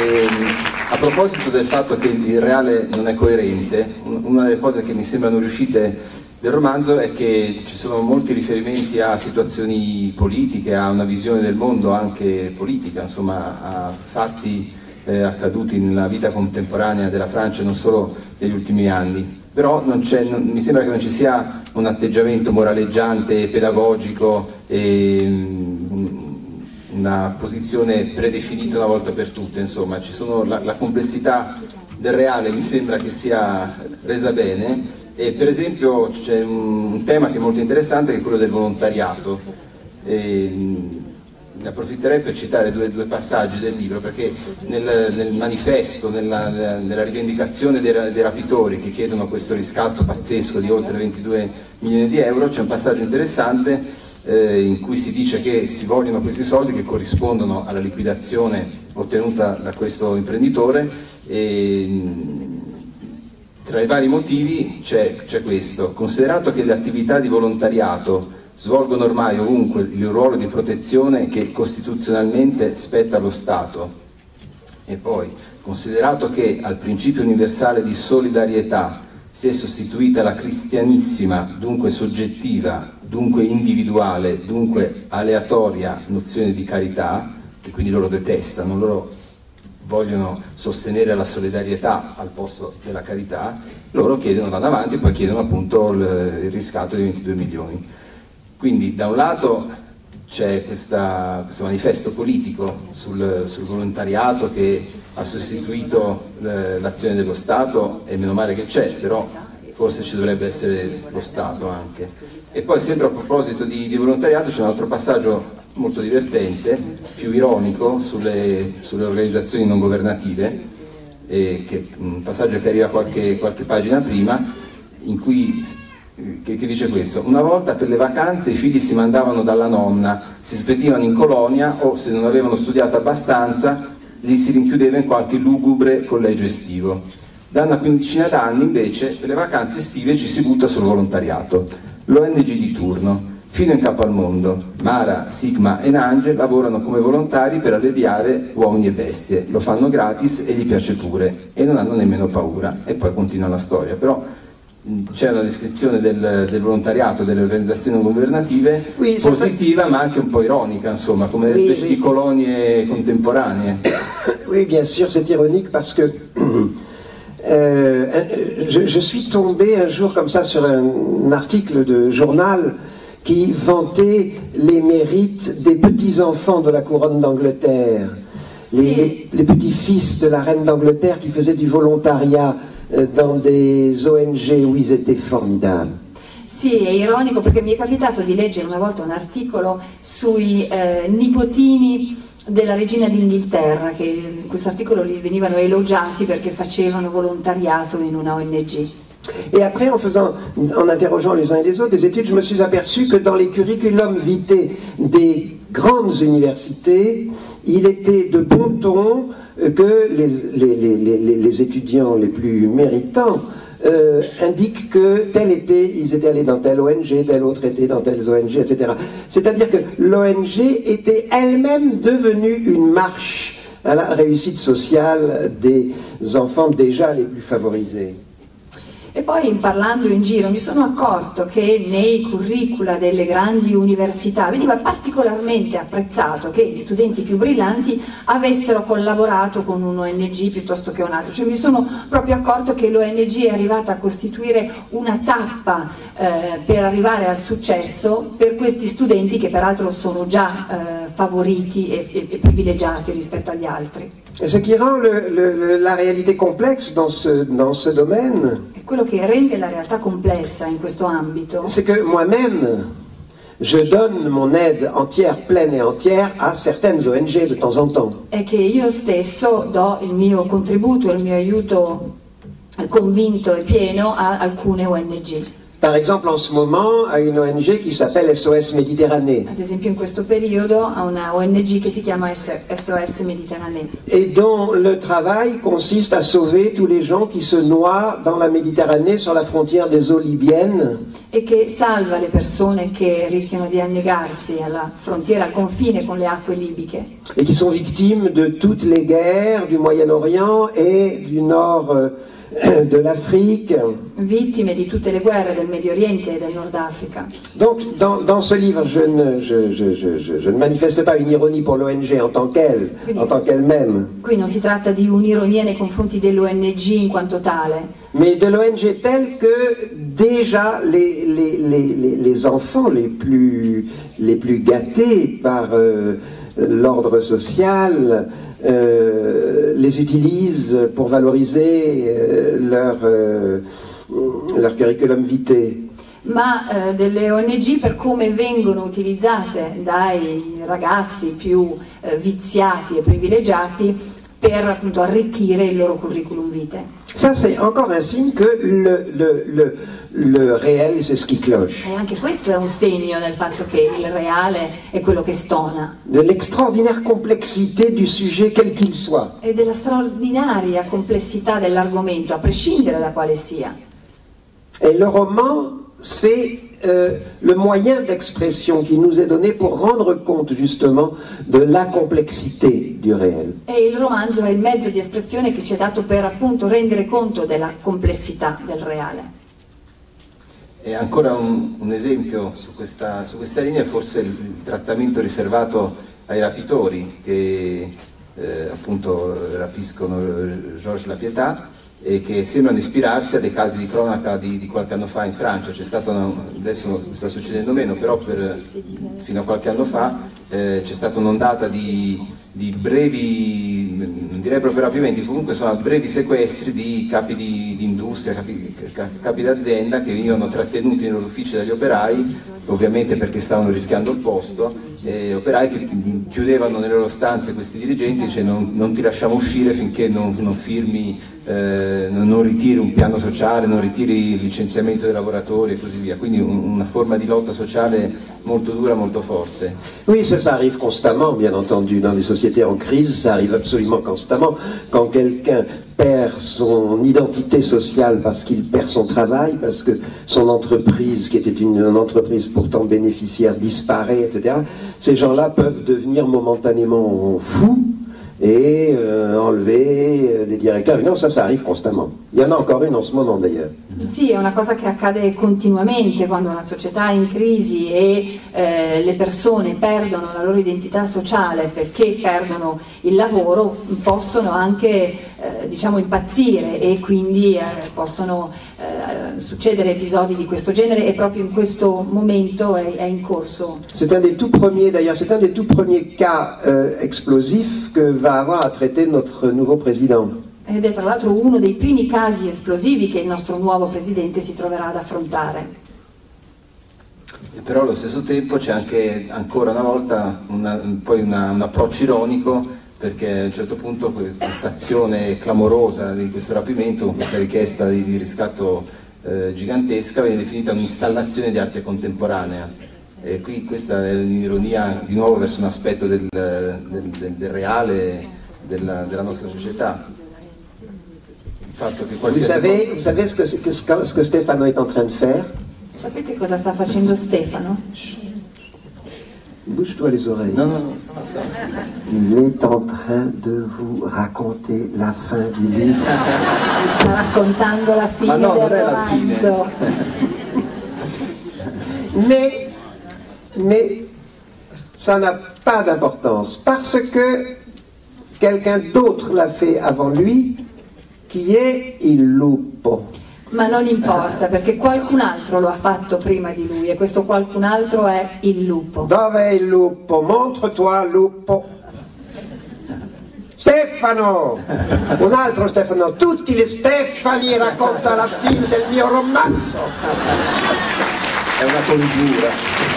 Ehm, a proposito del fatto che il reale non è coerente, una delle cose che mi sembrano riuscite del romanzo è che ci sono molti riferimenti a situazioni politiche, a una visione del mondo anche politica, insomma a fatti eh, accaduti nella vita contemporanea della Francia non solo negli ultimi anni. Però non non, mi sembra che non ci sia un atteggiamento moraleggiante, pedagogico, e, mm, una posizione predefinita una volta per tutte, insomma, la, la complessità del reale mi sembra che sia resa bene e per esempio c'è un tema che è molto interessante che è quello del volontariato. E, ne approfitterei per citare due, due, passaggi del libro perché nel, nel manifesto, nella, nella rivendicazione dei, dei, rapitori che chiedono questo riscatto pazzesco di oltre 22 milioni di euro c'è un passaggio interessante eh, in cui si dice che si vogliono questi soldi che corrispondono alla liquidazione ottenuta da questo imprenditore e, tra i vari motivi c'è, c'è questo, considerato che le attività di volontariato svolgono ormai ovunque il ruolo di protezione che costituzionalmente spetta allo Stato. E poi, considerato che al principio universale di solidarietà si è sostituita la cristianissima, dunque soggettiva, dunque individuale, dunque aleatoria nozione di carità, che quindi loro detestano, loro vogliono sostenere la solidarietà al posto della carità, loro chiedono, vanno avanti e poi chiedono appunto il, riscatto di 22 milioni. Quindi da un lato c'è questa, questo manifesto politico sul, sul, volontariato che ha sostituito l'azione dello Stato e meno male che c'è, però forse ci dovrebbe essere lo Stato anche. E poi sempre a proposito di, di volontariato c'è un altro passaggio molto divertente, più ironico sulle, sulle organizzazioni non governative, eh, che, un passaggio che arriva qualche, qualche pagina prima, in cui che, che, dice questo, una volta per le vacanze i figli si mandavano dalla nonna, si spedivano in colonia o se non avevano studiato abbastanza li si rinchiudeva in qualche lugubre collegio estivo. Da una quindicina d'anni invece per le vacanze estive ci si butta sul volontariato, l'ONG di turno Fino in capo al mondo, Mara, Sigma e Nange lavorano come volontari per alleviare uomini e bestie, lo fanno gratis e gli piace pure e non hanno nemmeno paura. E poi continua la storia. Però c'è una descrizione del, del, volontariato delle organizzazioni non governative oui, positiva ma anche un po' ironica, insomma, come oui, specie oui. di colonie contemporanee. Oui, bien sûr, c'est ironique parce que euh, je, je, suis tombé un jour comme ça sur un article de journal qui vantait les mérites des petits-enfants de la couronne d'Angleterre, les, les petits-fils de la reine d'Angleterre qui faisaient du volontariat euh, dans des ONG où ils étaient formidables. Sì, è ironico perché mi è capitato di leggere una volta un articolo sui eh, nipotini della regina d'Inghilterra, che in questo articolo li venivano elogiati perché facevano volontariato in una ONG. Et après, en faisant, en interrogeant les uns et les autres des études, je me suis aperçu que dans les curriculums vitae des grandes universités, il était de bon ton que les, les, les, étudiants les plus méritants euh, indiquent que tel été, ils étaient allés dans telle ONG, tel autre était dans telle ONG, etc. C'est-à-dire que l'ONG était elle-même devenue une marche à la réussite sociale des enfants déjà les plus favorisés. E poi parlando in giro mi sono accorto che nei curricula delle grandi università veniva particolarmente apprezzato che gli studenti più brillanti avessero collaborato con un ONG piuttosto che un altro, cioè mi sono proprio accorto che l'ONG è arrivata a costituire una tappa eh, per arrivare al successo per questi studenti che peraltro sono già eh, favoriti e, e, e privilegiati rispetto agli altri. Ce qui rend le, le, la réalité complexe dans ce, dans ce domaine, c'est que moi-même, je donne mon aide entière, pleine et entière à certaines ONG de temps en temps. è che io stesso do il mio contributo, il mio aiuto convinto e pieno a alcune ONG. Par exemple, en ce moment, à une ONG qui s'appelle SOS Méditerranée. Ad esempio, in questo periodo a una ONG che si chiama SOS Méditerranée. Et dont le travail consiste à sauver tous les gens qui se noient dans la Méditerranée sur la frontière des eaux libyennes. e che salva le persone che rischiano di annegarsi alla frontiera, al confine con le acque libiche. et qui sont victimes de toutes les guerres du Moyen-Orient et du nord euh, de l'Afrique. vittime di tutte le guerre del Medio Oriente e del Nord Africa. Donc, dans, dans ce livre, je ne, je- je- je- ne manifeste pas une ironie pour l'ONG en tant qu'elle, en tant qu'elle-même, Qui non si tratta di un'ironia nei confronti dell'ONG in quanto tale, mais de l'ONG telle que déjà les, les, les, les- enfants les plus, les plus gâtés par euh, l'ordre social les utilisent pour valoriser euh, leur, euh, leur curriculum vitae. ma eh, delle ONG per come vengono utilizzate dai ragazzi più eh, viziati e privilegiati per appunto arricchire il loro curriculum vitae. Ça, c'est encore un signe que le, le, le, le réel, c'est ce qui cloche. E anche questo è un segno del fatto che il reale è quello che stona De l'extraordinaire complexité du sujet, quel qu'il soit. e della straordinaria complessità dell'argomento, a prescindere da quale sia. Et le roman, c'est euh, le moyen d'expression qui nous est donné pour rendre compte justement de la complexité du réel. E il romanzo è il mezzo di espressione che ci è dato per appunto rendere conto della complessità del reale. E ancora un, un esempio su questa, su questa linea è forse il, trattamento riservato ai rapitori che eh, appunto rapiscono Georges Lapietà e che sembrano ispirarsi a dei casi di cronaca di, di qualche anno fa in Francia. Una- adesso sta succedendo meno, però per- fino a qualche anno fa eh, c'è stata un'ondata di, di brevi, non direi proprio rapimenti, comunque sono brevi sequestri di capi di, di industria, capi, ca- capi d'azienda che venivano trattenuti uffici dagli operai, ovviamente perché stavano rischiando il posto, e operai che chiudevano nelle loro stanze questi dirigenti dicendo non, non ti lasciamo uscire finché non, non firmi, eh, non, non ritiri un piano sociale, non ritiri il licenziamento dei lavoratori e così via. Quindi un- una forma di lotta sociale molto dura, molto forte. Oui, ça, ça arrive constamment, bien entendu. Dans les sociétés en crise, ça arrive absolument constamment. Quand quelqu'un perd son identité sociale parce qu'il perd son travail, parce que son entreprise, qui était une, entreprise pourtant bénéficiaire, disparaît, etc., ces gens-là peuvent devenir momentanément fous et euh, enlever euh, des directeurs. Non, ça, ça arrive constamment. Il y en a encore une en ce moment d'ailleurs. Sì, è una cosa che accade continuamente quando una società è in crisi e eh, le persone perdono la loro identità sociale perché perdono il lavoro, possono anche eh, diciamo impazzire e quindi eh, possono eh, succedere episodi di questo genere e proprio in questo momento è, è in corso. C'est un des tout premiers, d'ailleurs, c'est un des tout premiers cas euh, explosifs que va avoir à traiter notre nouveau président. Ed è tra l'altro uno dei primi casi esplosivi che il nostro nuovo presidente si troverà ad affrontare. Però allo stesso tempo c'è anche ancora una volta una- poi una- un approccio ironico perché a un certo punto que- questa azione clamorosa di questo rapimento, questa richiesta di, di riscatto eh, gigantesca, viene definita un'installazione di arte contemporanea. E qui questa è un'ironia di nuovo verso un aspetto del, del- del- del reale della, della nostra società. Il Vous savez, vous savez ce, que, ce que- ce que Stefano est en train de faire? Sapete cosa sta facendo Stefano? Bouge-toi les oreilles. No, no, no. Il est en train de vous raconter la fin du livre. Mi sta raccontando la fine Ma no, del non è la fine. romanzo. Mais, mais ça n'a pas d'importance parce que quelqu'un d'autre l'a fait avant lui, qui est il lupo. Ma non importa perché qualcun altro lo ha fatto prima di lui e questo qualcun altro è il lupo. Dove è il lupo? Montre-toi, lupo. Stefano! Un altro Stefano, tutti gli Stefani racconta la fine del mio romanzo. È una congiura.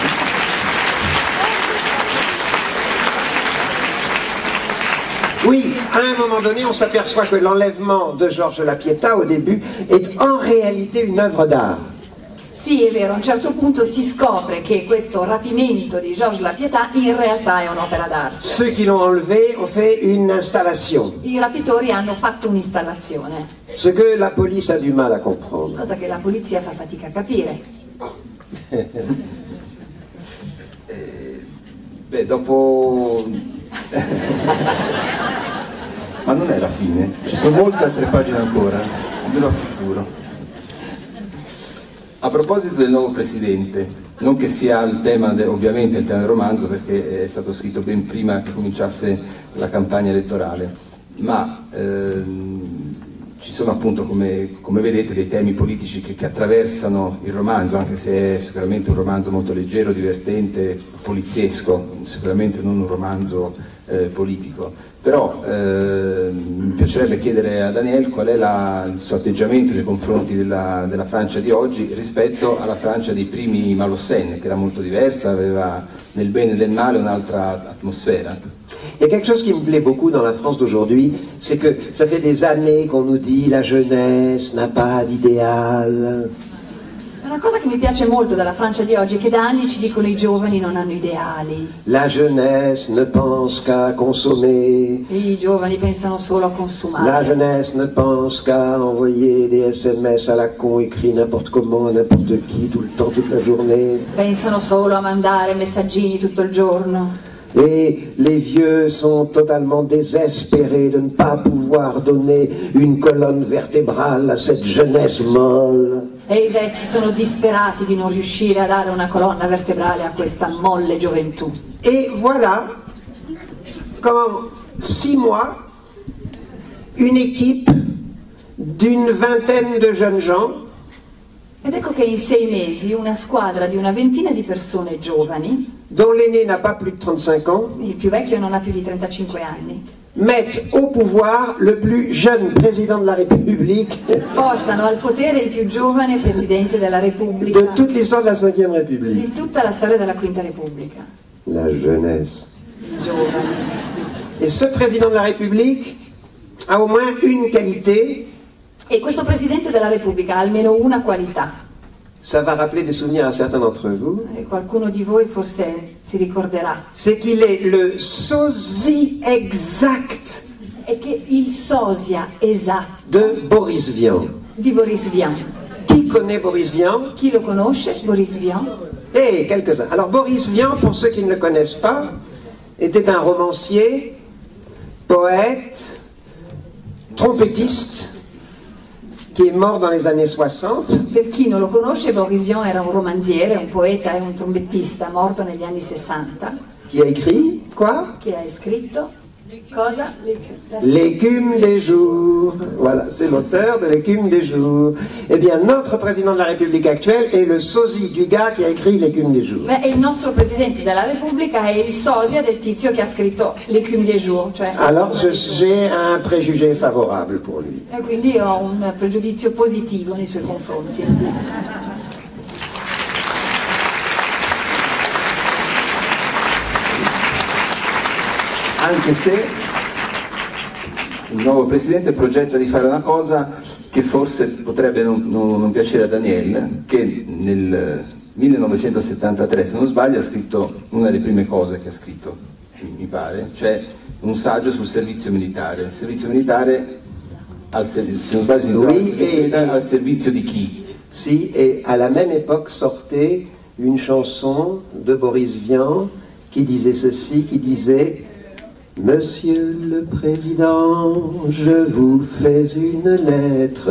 Oui, à un moment donné, on s'aperçoit que l'enlèvement de Georges Lapieta au début est en réalité une œuvre d'art. Sì, è vero, a un certo punto si scopre che questo rapimento di Georges Lapietà in realtà è un'opera d'arte. Ceux qui l'ont enlevé ont fait une installation, I rapitori hanno fatto un'installazione, ce que la police a du mal à comprendre. cosa che la polizia fa fatica a capire. eh, beh, dopo... Ma non è la fine, ci sono molte altre pagine ancora, ve lo assicuro. A proposito del nuovo presidente, non che sia il tema, de, ovviamente il tema del romanzo perché è stato scritto ben prima che cominciasse la campagna elettorale, ma ehm, ci sono appunto, come, come, vedete, dei temi politici che, che, attraversano il romanzo, anche se è sicuramente un romanzo molto leggero, divertente, poliziesco, sicuramente non un romanzo eh, politico. Però eh, mi piacerebbe chiedere a Daniel qual è la, il suo atteggiamento nei confronti della, della, Francia di oggi rispetto alla Francia dei primi Malocène, che era molto diversa, aveva nel bene e nel male un'altra atmosfera. Il y a quelque chose qui me plaît beaucoup dans la France d'aujourd'hui, c'est que ça fait des années qu'on nous dit la jeunesse n'a pas d'idéal. Una cosa che mi piace molto della Francia di oggi è che da anni ci dicono i giovani non hanno ideali. La jeunesse ne pense qu'à consommer. I giovani pensano solo a consumare. La jeunesse ne pense qu'à envoyer des SMS à la con écrits n'importe comment, à n'importe qui, tout le temps, toute la journée. Pensano solo a mandare messaggini tutto il giorno. Et les vieux sont totalement désespérés de ne pas pouvoir donner une colonne vertébrale à cette jeunesse molle. E i vecchi sono disperati di non riuscire a dare una colonna vertebrale a questa molle gioventù. Et voilà, qu'en six mois, une équipe d'une vingtaine de jeunes gens ed ecco che in sei mesi una squadra di una ventina di persone giovani, dont l'aîné n'a pas plus de 35 ans, il più vecchio non ha più di 35 anni, mettent au pouvoir le plus jeune président de la République portano al potere il più giovane presidente della Repubblica de toute l'histoire de la Ve République. di tutta la storia della Quinta Repubblica. La jeunesse. Giovane. Et ce président de la République a au moins une qualité E questo Presidente della Repubblica ha almeno una qualità. Ça va rappeler des souvenirs à certains d'entre vous. E qualcuno di voi forse si ricorderà. C'est qu'il est le sosie exact È che il sosia esatto de Boris Vian. di Boris Vian. Qui connaît Boris Vian? Chi lo conosce? Boris Vian? Eh, quelques-uns. Alors Boris Vian, pour ceux qui ne le connaissent pas, était un romancier, poète, trompettiste, qui est mort dans les années 60. Per chi non lo conosce, Boris Vian era un romanziere, un poeta e un trombettista morto negli anni 60 Qui a écrit quoi? Che ha scritto cosa? L'écume des jours. Voilà, c'est l'auteur de l'écume des jours. Eh bien, notre président de la République actuelle est le sosie du gars qui a écrit l'écume des jours. Beh, il nostro Presidente della Repubblica è il sosia del tizio che ha scritto L'écume des jours, cioè Alors, j'ai un préjugé favorable pour lui. E quindi ho un pregiudizio positivo nei suoi confronti. Anche se il nuovo presidente progetta di fare una cosa che forse potrebbe non, non- non piacere a Daniel, che nel 1973, se non sbaglio, ha scritto una delle prime cose che ha scritto, mi pare, cioè un saggio sul servizio militare. Il servizio militare, al servi- se non sbaglio, Oui, servizio e- militare al servizio di chi? Si, et à la même époque sortait une chanson de Boris Vian qui disait ceci, qui disait Monsieur le Président, je vous fais une lettre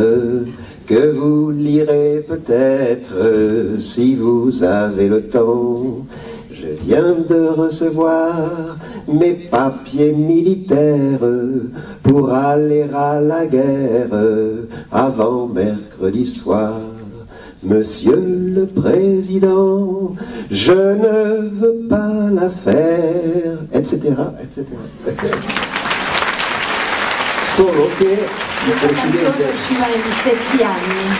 que vous lirez peut-être si vous avez le temps. Je viens de recevoir mes papiers militaires pour aller à la guerre avant mercredi soir. Monsieur le Président, je ne veux pas la faire, etc., etc. Solo che il presidente usciva negli stessi anni.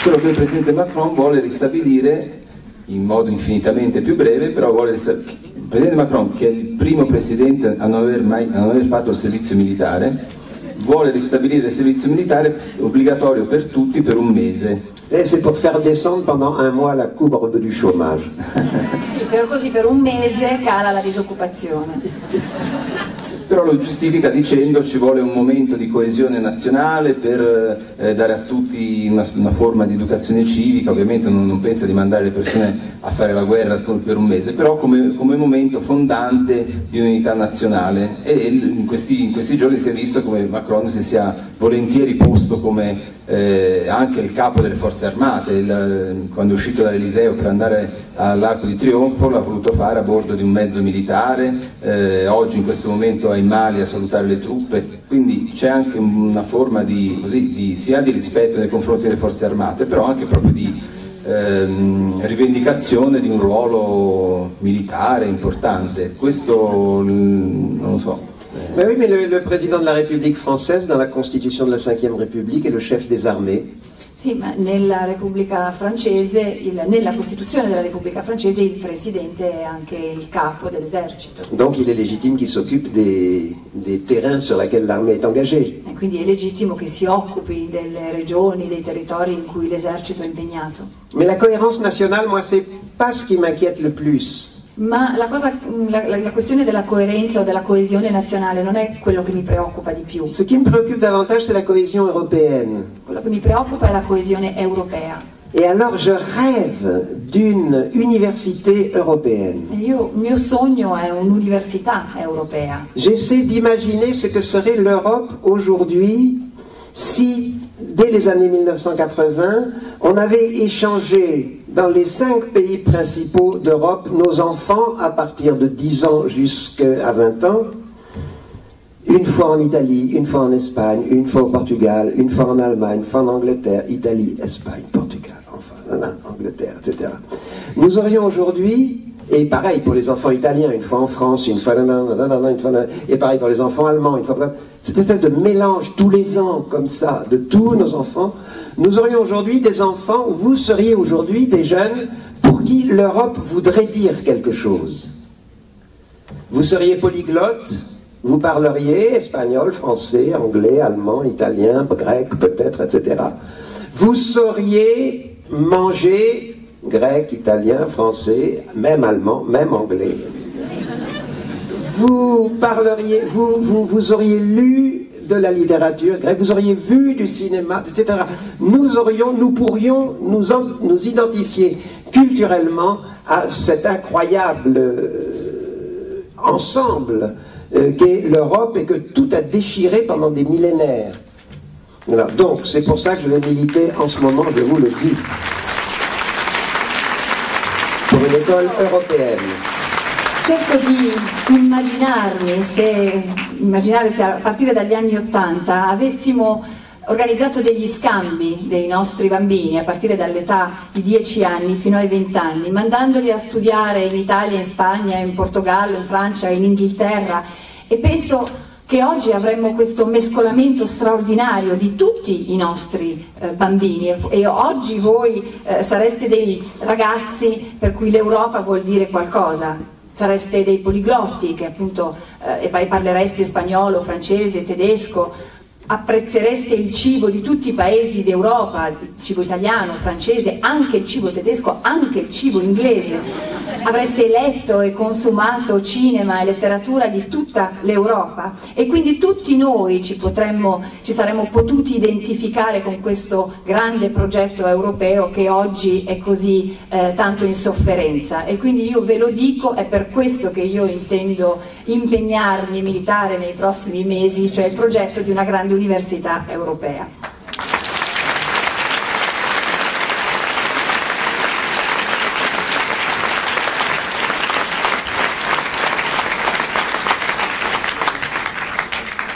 Solo che il presidente Macron vuole ristabilire in modo infinitamente più breve, però vuole ristabilire. Il presidente Macron, che è il primo presidente a non aver, mai, a non aver fatto il servizio militare, vuole ristabilire il servizio militare obbligatorio per tutti per un mese. Et c'est pour faire descendre pendant un mois la courbe du chômage. Sì, per così per un mese cala la disoccupazione. Però lo giustifica dicendo ci vuole un momento di coesione nazionale per eh, dare a tutti una, una, forma di educazione civica, ovviamente non, non, pensa di mandare le persone a fare la guerra per un mese, però come, come momento fondante di unità nazionale. E in questi, in questi giorni si è visto come Macron si sia volentieri posto come eh, anche il capo delle forze armate, il, quando è uscito dall'Eliseo per andare all'Arco di Trionfo l'ha voluto fare a bordo di un mezzo militare, eh, oggi in questo momento è in Mali a salutare le truppe, quindi c'è anche una forma di, così, di, sia di rispetto nei confronti delle forze armate, però anche proprio di ehm, rivendicazione di un ruolo militare importante. Questo non lo so. Mais oui, mais le, le, président de la République française, dans la constitution de la Ve République, est le chef des armées. Sì, ma nella Repubblica francese, il, nella Costituzione della Repubblica francese il presidente è anche il capo dell'esercito. Donc il est légitime qu'il s'occupe des, des, terrains sur lesquels l'armée est engagée. E quindi è legittimo che si occupi delle regioni, dei territori in cui l'esercito è impegnato. Mais la cohérence nationale, moi, c'est pas ce qui m'inquiète le plus. Ma la, cosa, la, la, questione della coerenza o della coesione nazionale non è quello che mi preoccupa di più. Ce qui me préoccupe davantage c'est la cohésion européenne. Quello che mi preoccupa è la coesione europea. Et alors je rêve d'une université européenne. Io, il mio sogno è un'università europea. J'essaie d'imaginer ce que serait l'Europe aujourd'hui si dès les années 1980, on avait échangé dans les cinq pays principaux d'Europe nos enfants à partir de 10 ans jusqu'à 20 ans, une fois en Italie, une fois en Espagne, une fois au Portugal, une fois en Allemagne, une fois en Angleterre, Italie, Espagne, Portugal, enfin, Angleterre, etc. Nous aurions aujourd'hui et pareil pour les enfants italiens, une fois en France, une fois, une fois et pareil pour les enfants allemands, une fois. Cette espèce de mélange tous les ans, comme ça, de tous nos enfants. Nous aurions aujourd'hui des enfants, vous seriez aujourd'hui des jeunes pour qui l'Europe voudrait dire quelque chose. Vous seriez polyglotte, vous parleriez espagnol, français, anglais, allemand, italien, grec peut-être, etc. Vous sauriez manger grec, italien, français, même allemand, même anglais. Vous parleriez, vous, vous, vous auriez lu de la littérature grecque, vous auriez vu du cinéma, etc. Nous aurions, nous pourrions nous, nous identifier culturellement à cet incroyable euh, ensemble euh, qu'est l'Europe et que tout a déchiré pendant des millénaires. Donc c'est pour ça que je vais militer en ce moment, je vous le dis per un'école européenne. Cerco di immaginarmi se, immaginare se a partire dagli anni Ottanta avessimo organizzato degli scambi dei nostri bambini a partire dall'età di 10 anni fino ai 20 anni, mandandoli a studiare in Italia, in Spagna, in Portogallo, in Francia, in Inghilterra. E penso che oggi avremmo questo mescolamento straordinario di tutti i nostri eh, bambini. E, e, oggi voi eh, sareste dei ragazzi per cui l'Europa vuol dire qualcosa, sareste dei poliglotti che appunto eh, parlereste spagnolo, francese, tedesco, apprezzereste il cibo di tutti i paesi d'Europa, il cibo italiano, francese, anche il cibo tedesco, anche il cibo inglese. Avreste letto e consumato cinema e letteratura di tutta l'Europa e quindi tutti noi ci, potremmo, ci saremmo potuti identificare con questo grande progetto europeo che oggi è così eh, tanto in sofferenza. E quindi io ve lo dico, è per questo che io intendo impegnarmi militare nei prossimi mesi, cioè il progetto di una grande università università europea.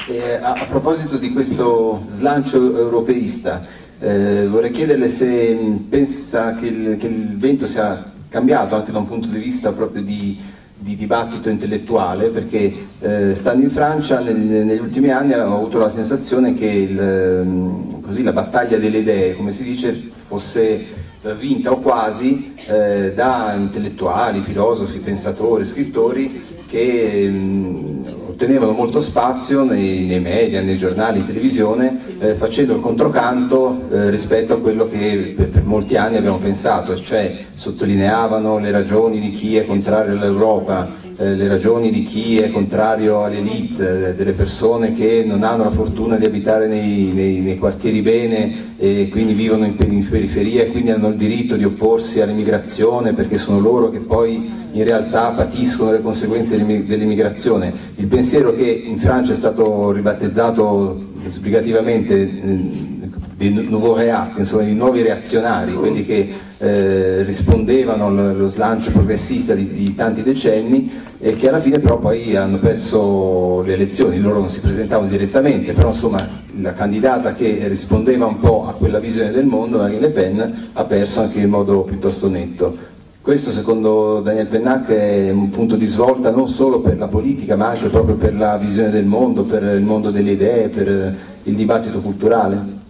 Eh, a, a, proposito di questo slancio europeista, eh, vorrei chiederle se pensa che il, che il vento sia cambiato anche da un punto di vista proprio di di dibattito intellettuale perché eh, stando in Francia nel, negli ultimi anni ho avuto la sensazione che il, ehm, così, la battaglia delle idee, come si dice, fosse vinta o quasi eh, da intellettuali, filosofi, pensatori, scrittori che mh, ottenevano molto spazio nei, nei, media, nei giornali, in televisione, eh, facendo il controcanto eh, rispetto a quello che per, per, molti anni abbiamo pensato, cioè sottolineavano le ragioni di chi è contrario all'Europa eh, le ragioni di chi è contrario all'elite, eh, delle persone che non hanno la fortuna di abitare nei, nei, nei quartieri bene e quindi vivono in, in periferia e quindi hanno il diritto di opporsi all'immigrazione perché sono loro che poi in realtà patiscono le conseguenze dell'immigrazione. Il pensiero che in Francia è stato ribattezzato sbrigativamente eh, di nouveau react, insomma di nuovi reazionari, quelli che eh, rispondevano allo slancio progressista di, di, tanti decenni e che alla fine però poi hanno perso le elezioni, loro non si presentavano direttamente, però insomma la candidata che rispondeva un po' a quella visione del mondo, Marine Le Pen, ha perso anche in modo piuttosto netto. Questo secondo Daniel Pennac è un punto di svolta non solo per la politica ma anche proprio per la visione del mondo, per il mondo delle idee, per il dibattito culturale.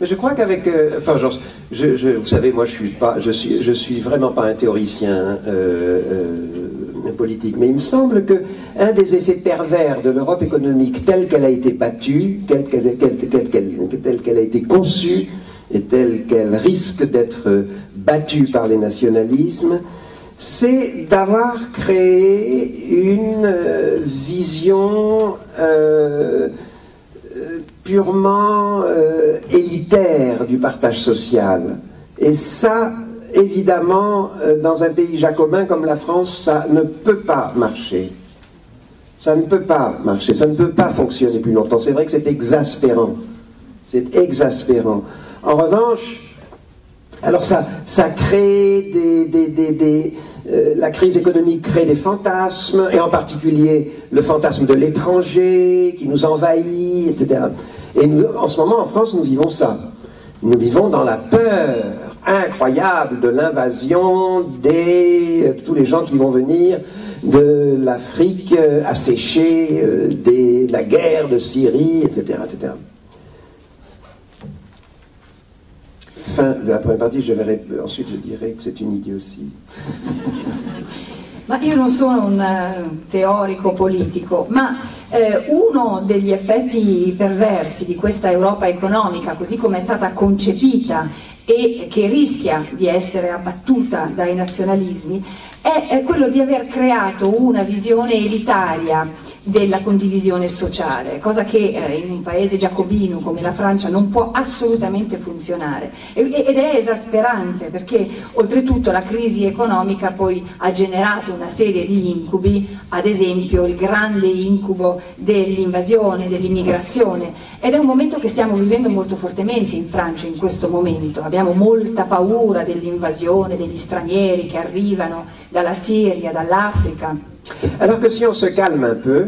je crois qu'avec, euh, enfin, je, je, vous savez, moi, je suis pas, je suis, je suis vraiment pas un théoricien euh, euh, politique, mais il me semble que un des effets pervers de l'Europe économique telle qu'elle a été battue, telle qu'elle a été conçue, et telle qu'elle risque d'être battue par les nationalismes, c'est d'avoir créé une euh, vision euh, euh, purement élitaire du partage social. Et ça, évidemment, dans un pays jacobin comme la France, ça ne peut pas marcher. Ça ne peut pas marcher, ça ne peut pas fonctionner plus longtemps. C'est vrai que c'est exaspérant. C'est exaspérant. En revanche, alors ça, ça crée des, euh, la crise économique crée des fantasmes, et en particulier le fantasme de l'étranger qui nous envahit, etc. Et en ce moment, en France, nous vivons ça. Nous vivons dans la peur incroyable de l'invasion des de tous les gens qui vont venir de l'Afrique euh, asséchée, euh, de la guerre de Syrie, etc., etc. fin della prima partie, je verrai, ensuite je dirai que c'est une idiotie. Ma io non sono un uh, teorico politico, ma eh, uno degli effetti perversi di questa Europa economica, così come è stata concepita e che rischia di essere abbattuta dai nazionalismi, è, è quello di aver creato una visione elitaria della condivisione sociale, cosa che eh, in un paese giacobino come la Francia non può assolutamente funzionare. Ed è esasperante perché oltretutto la crisi economica poi ha generato una serie di incubi, ad esempio il grande incubo dell'invasione, dell'immigrazione. Ed è un momento che stiamo vivendo molto fortemente in Francia in questo momento, abbiamo molta paura dell'invasione, degli stranieri che arrivano dalla Siria, dall'Africa Alors que si on se calme un peu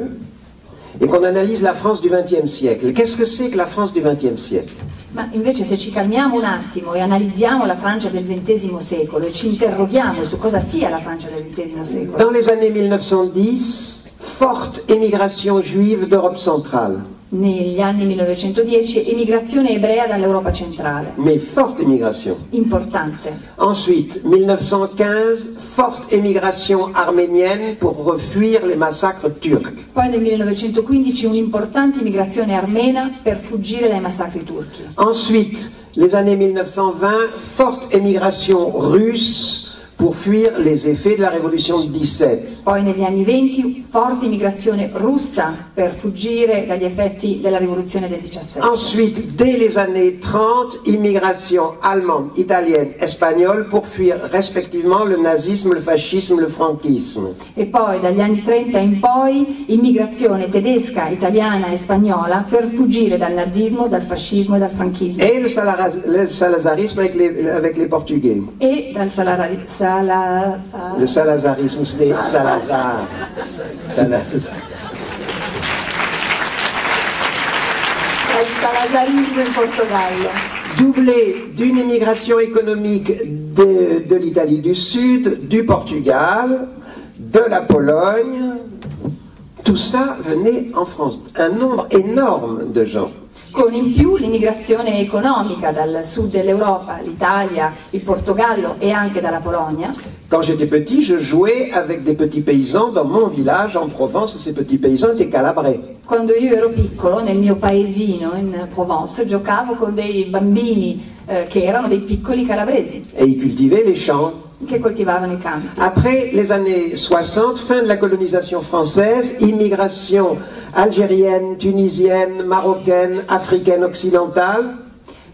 et qu'on analyse la France du XXe siècle, qu'est-ce que c'est que la France du XXe siècle? Ma invece se ci calmiamo un attimo e analizziamo la Francia del XX secolo e ci interroghiamo su cosa sia la Francia del XX secolo. Dans les années 1910, forte émigration juive d'Europe centrale. Negli anni 1910 emigrazione ebrea dall'Europa centrale. Mais forte émigration. Importante. Ensuite, 1915, forte émigration arménienne pour fuir les massacres turcs. Poi nel 1915 un'importante immigrazione armena per fuggire dai massacri turchi. Ensuite, les années 1920, forte émigration russe pour fuir les effets de la révolution de 17. Poi negli anni 20 forte immigrazione russa per fuggire dagli effetti della rivoluzione del 17. Ensuite, dès les années 30, immigration allemande, italienne, espagnole pour fuir respectivement le nazisme, le fascisme, le franquisme. E poi dagli anni 30 in poi immigrazione tedesca, italiana e spagnola per fuggire dal nazismo, dal fascismo e dal franchismo. Et le, salazarisme avec les, avec les portugais. E dal salazarismo Le salazarisme, c'était Salazar. Salazar. Il salazarisme in Portogallo. Doublé d'une immigration économique de, de l'Italie du Sud, du Portugal, de la Pologne, tout ça venait en France. Un nombre énorme de gens. Con in più l'immigrazione economica dal sud dell'Europa, l'Italia, il Portogallo e anche dalla Polonia. Quand j'étais petit, je jouais avec des petits paysans dans mon village en Provence, ces petits paysans étaient calabrais. Quando io ero piccolo, nel mio paesino in Provence, giocavo con dei bambini eh, che erano dei piccoli calabresi. E ils cultivaient les champs. Che coltivavano i campi. Après les années 60, fin de la colonisation française, immigration algérienne, tunisienne, marocaine, africaine occidentale.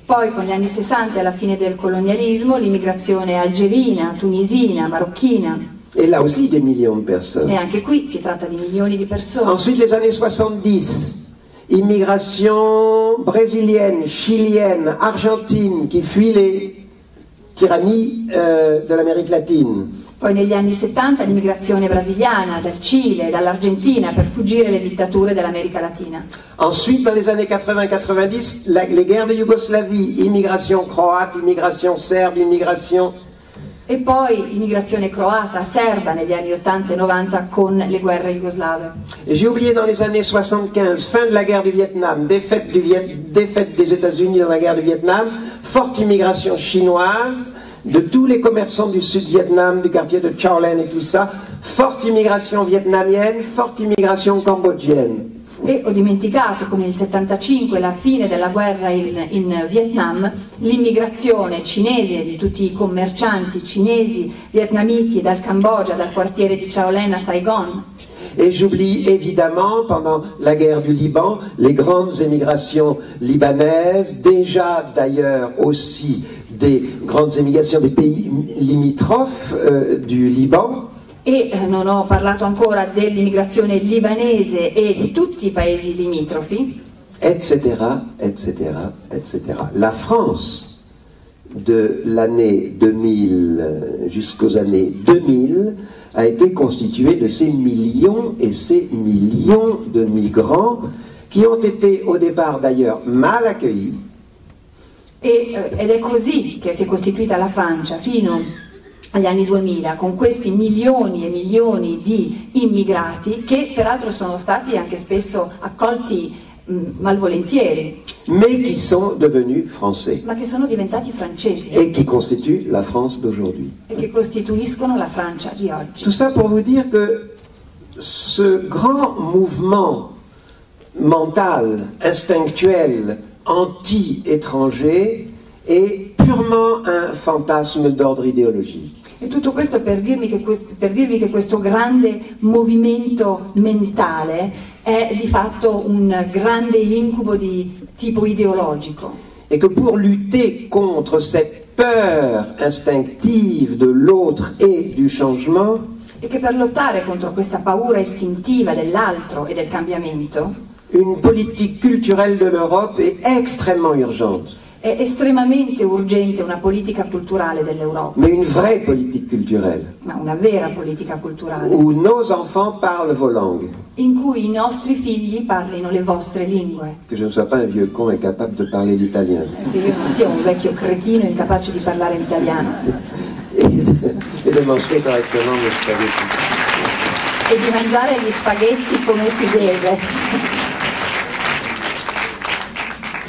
Poi con gli anni 60 e alla fine del colonialismo l'immigrazione algerina, tunisina, marocchina Et là aussi des millions de personnes. e anche qui si tratta di milioni di persone. Ensuite, les années 70, immigration brésilienne, chilienne, argentine qui fuit les tyrannies euh, de l'Amérique latine. Poi negli anni 70 l'immigrazione brasiliana, dal Cile, dall'Argentina per fuggire le dittature dell'America Latina. Ensuite, dans les années 80-90, la- les guerres de Yougoslavie, immigration croate, immigration serbe, immigration... E poi l'immigrazione croata, serba negli anni 80 e 90 con le guerre jugoslave. J'ai oublié dans les années 75, fin de la guerre du Vietnam, défaite, des États-Unis dans la guerre du Vietnam, forte immigration chinoise, de tous les commerçants du sud-Vietnam, du quartier de Chaolin et tout ça, forte immigration vietnamienne, forte immigration cambodgienne. E ho dimenticato con il 75, la fine della guerra in, in Vietnam, l'immigrazione cinese di tutti i commercianti cinesi, vietnamiti dal Cambogia, dal quartiere di Chaolin a Saigon. Et j'oublie évidemment, pendant la guerre du Liban, les grandes émigrations libanaises, déjà d'ailleurs aussi des grandes émigrations des pays limitrophes euh, du Liban. E eh, non ho parlato ancora dell'immigrazione libanese e di tutti i paesi limitrofi, etc., etc., etc. La France, de l'année 2000 euh, jusqu'aux années 2000, a été constituée de ces millions et ces millions de migrants qui ont été au départ d'ailleurs mal accueillis, E, eh, ed è così che si è costituita la Francia fino agli anni 2000, con questi milioni e milioni di immigrati che peraltro sono stati anche spesso accolti mh, malvolentieri, mais qui sont devenus français ma che sono diventati francesi et qui constituent la France d'aujourd'hui. e che costituiscono la Francia di oggi. Tout ça pour vous dire que ce grand mouvement mental, instinctuel, anti-étranger est purement un fantasme d'ordre idéologique. E tutto questo per dirmi, che quest- per dirvi che questo grande movimento mentale è di fatto un grande incubo di tipo ideologico. Et que pour lutter contre cette peur instinctive de l'autre et du changement, E che per lottare contro questa paura istintiva dell'altro e del cambiamento une politique culturelle de l'Europe est extrêmement urgente. È estremamente urgente una politica culturale dell'Europa, Mais une vraie politique culturelle, ma una vera politica culturale, où nos enfants parlent vos langues. in cui i nostri figli parlino le vostre lingue. Que je ne sois pas un vieux con incapable de parler l'italien. Che io non sia un vecchio cretino incapace di parlare l'italiano Et, et de manger correctement mes spaghettis. e di mangiare gli spaghetti come si deve.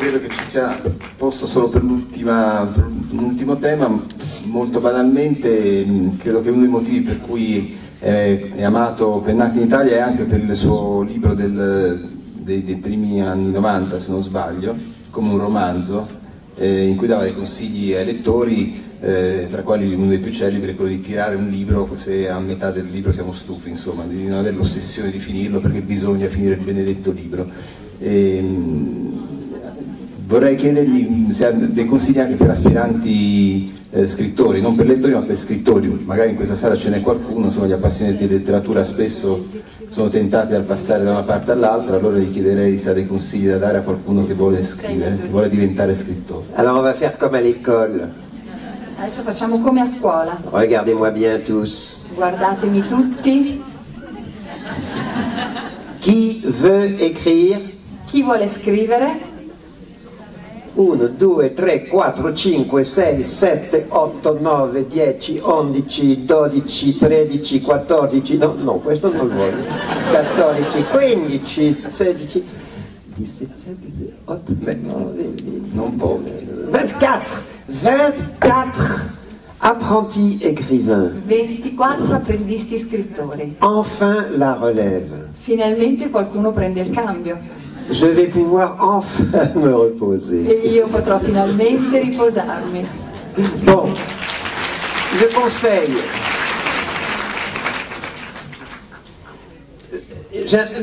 Credo che ci sia posto solo per, per un ultimo tema, molto banalmente mh, credo che uno dei motivi per cui è, è amato Pennacchi in Italia è anche per il suo libro del- dei, dei primi anni 90 se non sbaglio, come un romanzo, eh, in cui dava dei consigli ai lettori, eh, tra quali uno dei più celebri è quello di tirare un libro se a metà del libro siamo stufi, insomma, di non avere l'ossessione di finirlo perché bisogna finire il benedetto libro. E, mh, Vorrei chiedergli mh, se ha dei consigli anche per aspiranti eh, scrittori, non per lettori ma per scrittori, magari in questa sala ce n'è qualcuno, insomma gli appassionati di letteratura spesso sono tentati dal passare da una parte all'altra, allora gli chiederei se ha dei consigli da dare a qualcuno che vuole scrivere, che vuole diventare scrittore. Alors on va faire comme à l'école. Adesso facciamo come a scuola. Regardez-moi bien tous. Guardatemi tutti. Qui veut écrire Chi vuole scrivere? 1, 2, 3, 4, 5, 6, 7, 8, 9, 10, 11, 12, 13, 14, no, no, questo non lo voglio. 14, 15, 16, 17, 18, 19, 20, Non poco. 24, 24 apprentis écrivains. 24 apprendisti scrittori. Enfin la relève. Finalmente qualcuno prende il cambio Je vais pouvoir enfin me reposer. e io potrò finalmente riposarmi. Bon. le conseil.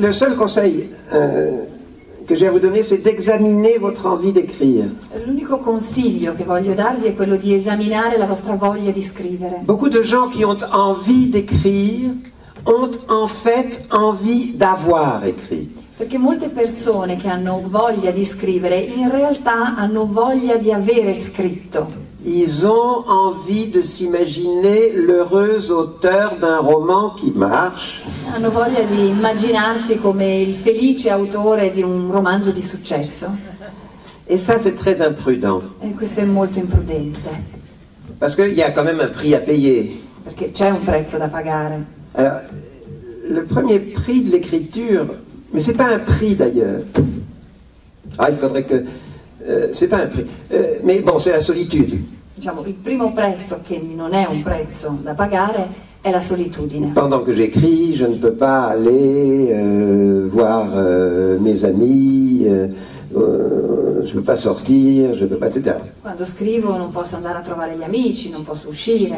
Le seul conseil euh, que j'ai à vous donner, c'est d'examiner votre envie d'écrire. L'unico consiglio che voglio darvi è quello di esaminare la vostra voglia di scrivere. Beaucoup de gens qui ont envie d'écrire ont en fait envie d'avoir écrit. Perché molte persone che hanno voglia di scrivere in realtà hanno voglia di avere scritto. Ils ont envie de s'imaginer l'heureux auteur d'un roman qui marche. Hanno voglia di immaginarsi come il felice autore di un romanzo di successo. Et ça, c'est très imprudent. E questo è molto imprudente, Parce qu'il y a quand même un prix à payer. perché c'è un prezzo da pagare. Alors, le premier prix de l'écriture, mais c'est pas un prix d'ailleurs. Ah, il faudrait que. euh, c'est pas un prix. Euh, mais bon, c'est la solitude. Diciamo, il primo prezzo, che non è un prezzo da pagare, è la solitudine. Pendant que j'écris, je ne peux pas aller euh, voir euh, mes amis, je ne peux pas sortir, je ne peux pas, etc. Quando scrivo non posso andare a trovare gli amici, non posso uscire.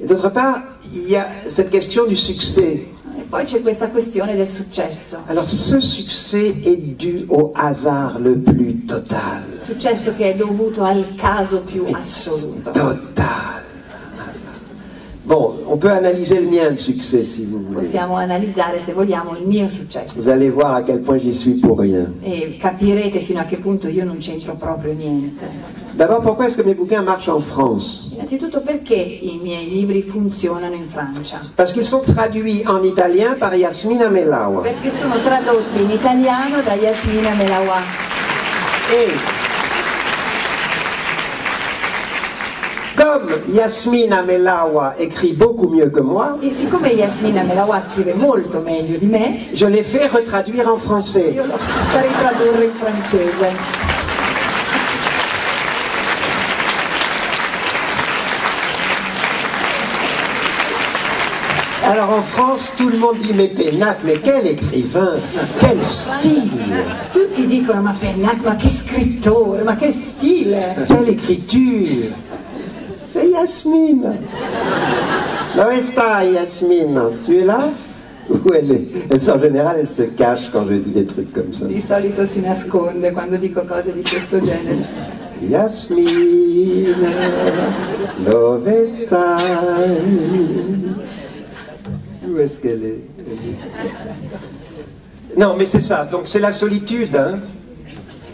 Et d'autre part, il y a cette question du succès. Poi c'è questa questione del successo. Alors, ce succès est dû au hasard le plus total. Successo che è dovuto al caso più assoluto. Total. Bon, on peut analyser le mien de succès si vous voulez. Possiamo analizzare, se vogliamo, il mio Vous successo. allez voir à quel point j'y suis pour rien. E capirete fino a che punto io non c'entro proprio niente. D'abord, pourquoi est-ce que mes bouquins marchent en France? Innanzitutto perché i miei libri funzionano in Francia? Parce qu'ils sont traduits en italien par Yasmina Melawa. Perché sono tradotti in italiano da Yasmina Melawa. Et comme Yasmina Melawa écrit beaucoup mieux que moi, E siccome Yasmina Melawa scrive molto meglio di me, je l'ai fait retraduire en français. io l'ho fatta ritradurre in francese. Alors en France, tout le monde dit mais Pénac, mais quel écrivain, quel style, Tutti dicono ma Pennac, ma che scrittore, ma che stile! quelle écriture. C'est Yasmine. Où est Yasmine Tu es là? Où elle est elle, En général, elle se cache quand je dis des trucs comme ça. Di solito si nasconde quando dico cose di questo genere. Yasmine, dove stai? Où est-ce qu'elle est Non, mais c'est ça. Donc c'est la solitude. hein.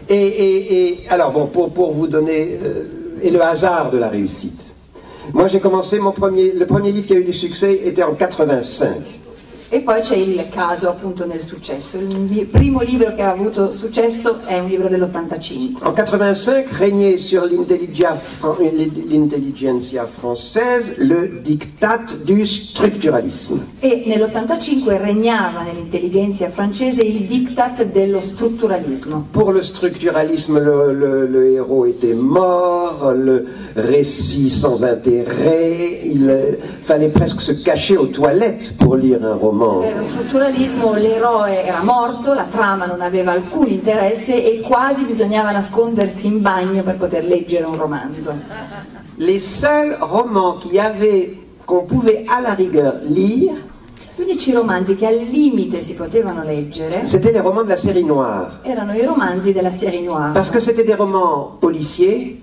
Et, et- alors bon, pour, pour vous donner euh, et le hasard de la réussite. Moi, j'ai commencé mon premier, le premier livre qui a eu du succès était en 85. E poi c'è il caso appunto nel successo. Il primo libro che ha avuto successo è un libro dell'85. En 85, régnait sur l'intelligentsia fran- l'intelligentsia française le diktat du structuralisme. E nell'85 regnava nell'intelligenza francese il diktat dello strutturalismo. Pour le structuralisme, le, le- le héros était mort, le récit sans intérêt, il fallait presque se cacher aux toilettes pour lire un roman. Per lo strutturalismo l'eroe era morto, la trama non aveva alcun interesse e quasi bisognava nascondersi in bagno per poter leggere un romanzo. Les seuls romans qu'on pouvait à la rigueur lire, Gli unici romanzi che al limite si potevano leggere c'était les romans de la série noire. erano i romanzi della serie noire. Parce que c'était des romans policiers,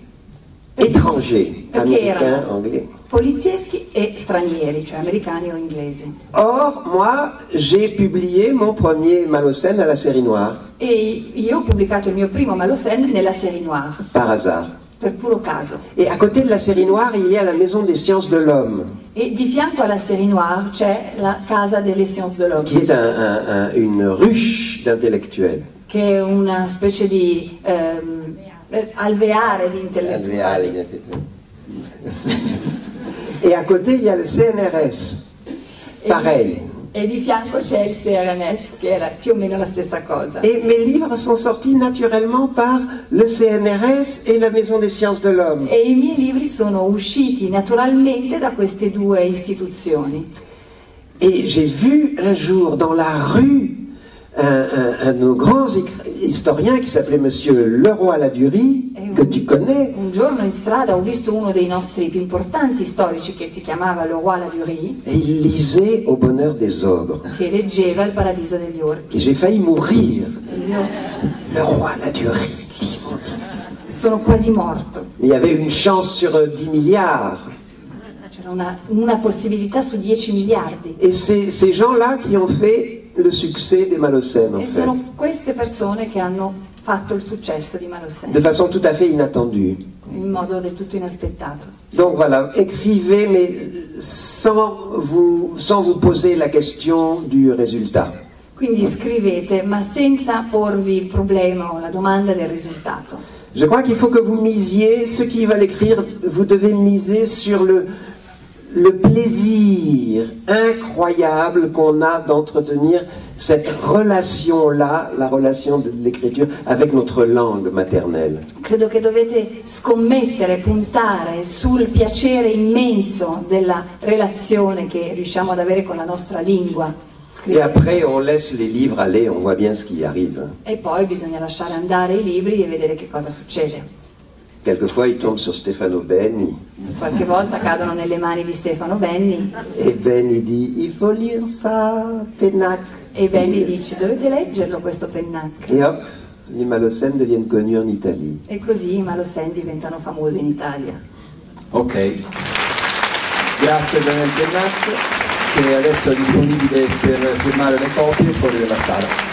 étrangers, Perché américains, erano anglais. polizieschi e stranieri, cioè americani o inglesi. Or, moi, j'ai publié mon premier Malocène à la série noire, E io ho pubblicato il mio primo Malocène nella serie noire, par hasard. per puro caso. Et à côté de la série noire, il y a la Maison des sciences de l'homme, E di fianco alla serie noire c'è la Casa delle Sciences de l'Homme, qui est un- un- un- une ruche d'intellectuels. che è una specie di ehm, eh, alveare di intellettuali. Et à côté, il y a le CNRS, pareil. E di fianco c'è il CRNS, che era più o meno la stessa cosa. Et mes livres sont sortis naturellement par le CNRS et la Maison des sciences de l'homme. E i miei libri sono usciti naturalmente da queste due istituzioni. Et j'ai vu un jour dans la rue un, un- un de nos grands historiens qui s'appelait Monsieur Leroy Ladurie, Et que tu connais, Un giorno in strada ho visto uno dei nostri più importanti storici che si chiamava Leroy Ladurie, et il lisait Au bonheur des ogres. che leggeva Il paradiso degli orchi. Et j'ai failli mourir. Io Leroy Ladurie. sono quasi morto. Il y avait une chance sur euh, 10 milliards. C'era una, una possibilità su 10 miliardi. Et ces gens-là qui ont fait le succès des Malocènes, en E fait. sono queste persone che hanno fatto il successo di Malosène De façon tout à fait inattendue. in modo del tutto inaspettato. Donc voilà, écrivez, mais sans vous, sans vous poser la question du résultat. Quindi scrivete, ma senza porvi il problema o la domanda del risultato. Je crois qu'il faut que vous misiez, ceux qui veulent écrire, vous devez miser sur le, le plaisir incroyable qu'on a d'entretenir cette relation-là, la relation de l'écriture, avec notre langue maternelle. Credo che dovete scommettere, puntare sul piacere immenso della relazione che riusciamo ad avere con la nostra lingua. Et après, on laisse les livres aller, on voit bien ce qui arrive. E poi bisogna lasciare andare i libri e vedere che cosa succede. Quelquefois, ils tombent sur Stefano Benni. Qualche volta cadono nelle mani di Stefano Benni Et Benni dit, il faut lire ça, Pénac. e Benni dice dovete leggerlo questo pennac. Et hop, les Malocènes deviennent connus en Italie. E così i Malosène diventano famosi in Italia. Ok, grazie Daniel Pennac che adesso è disponibile per firmare le copie fuori dalla sala.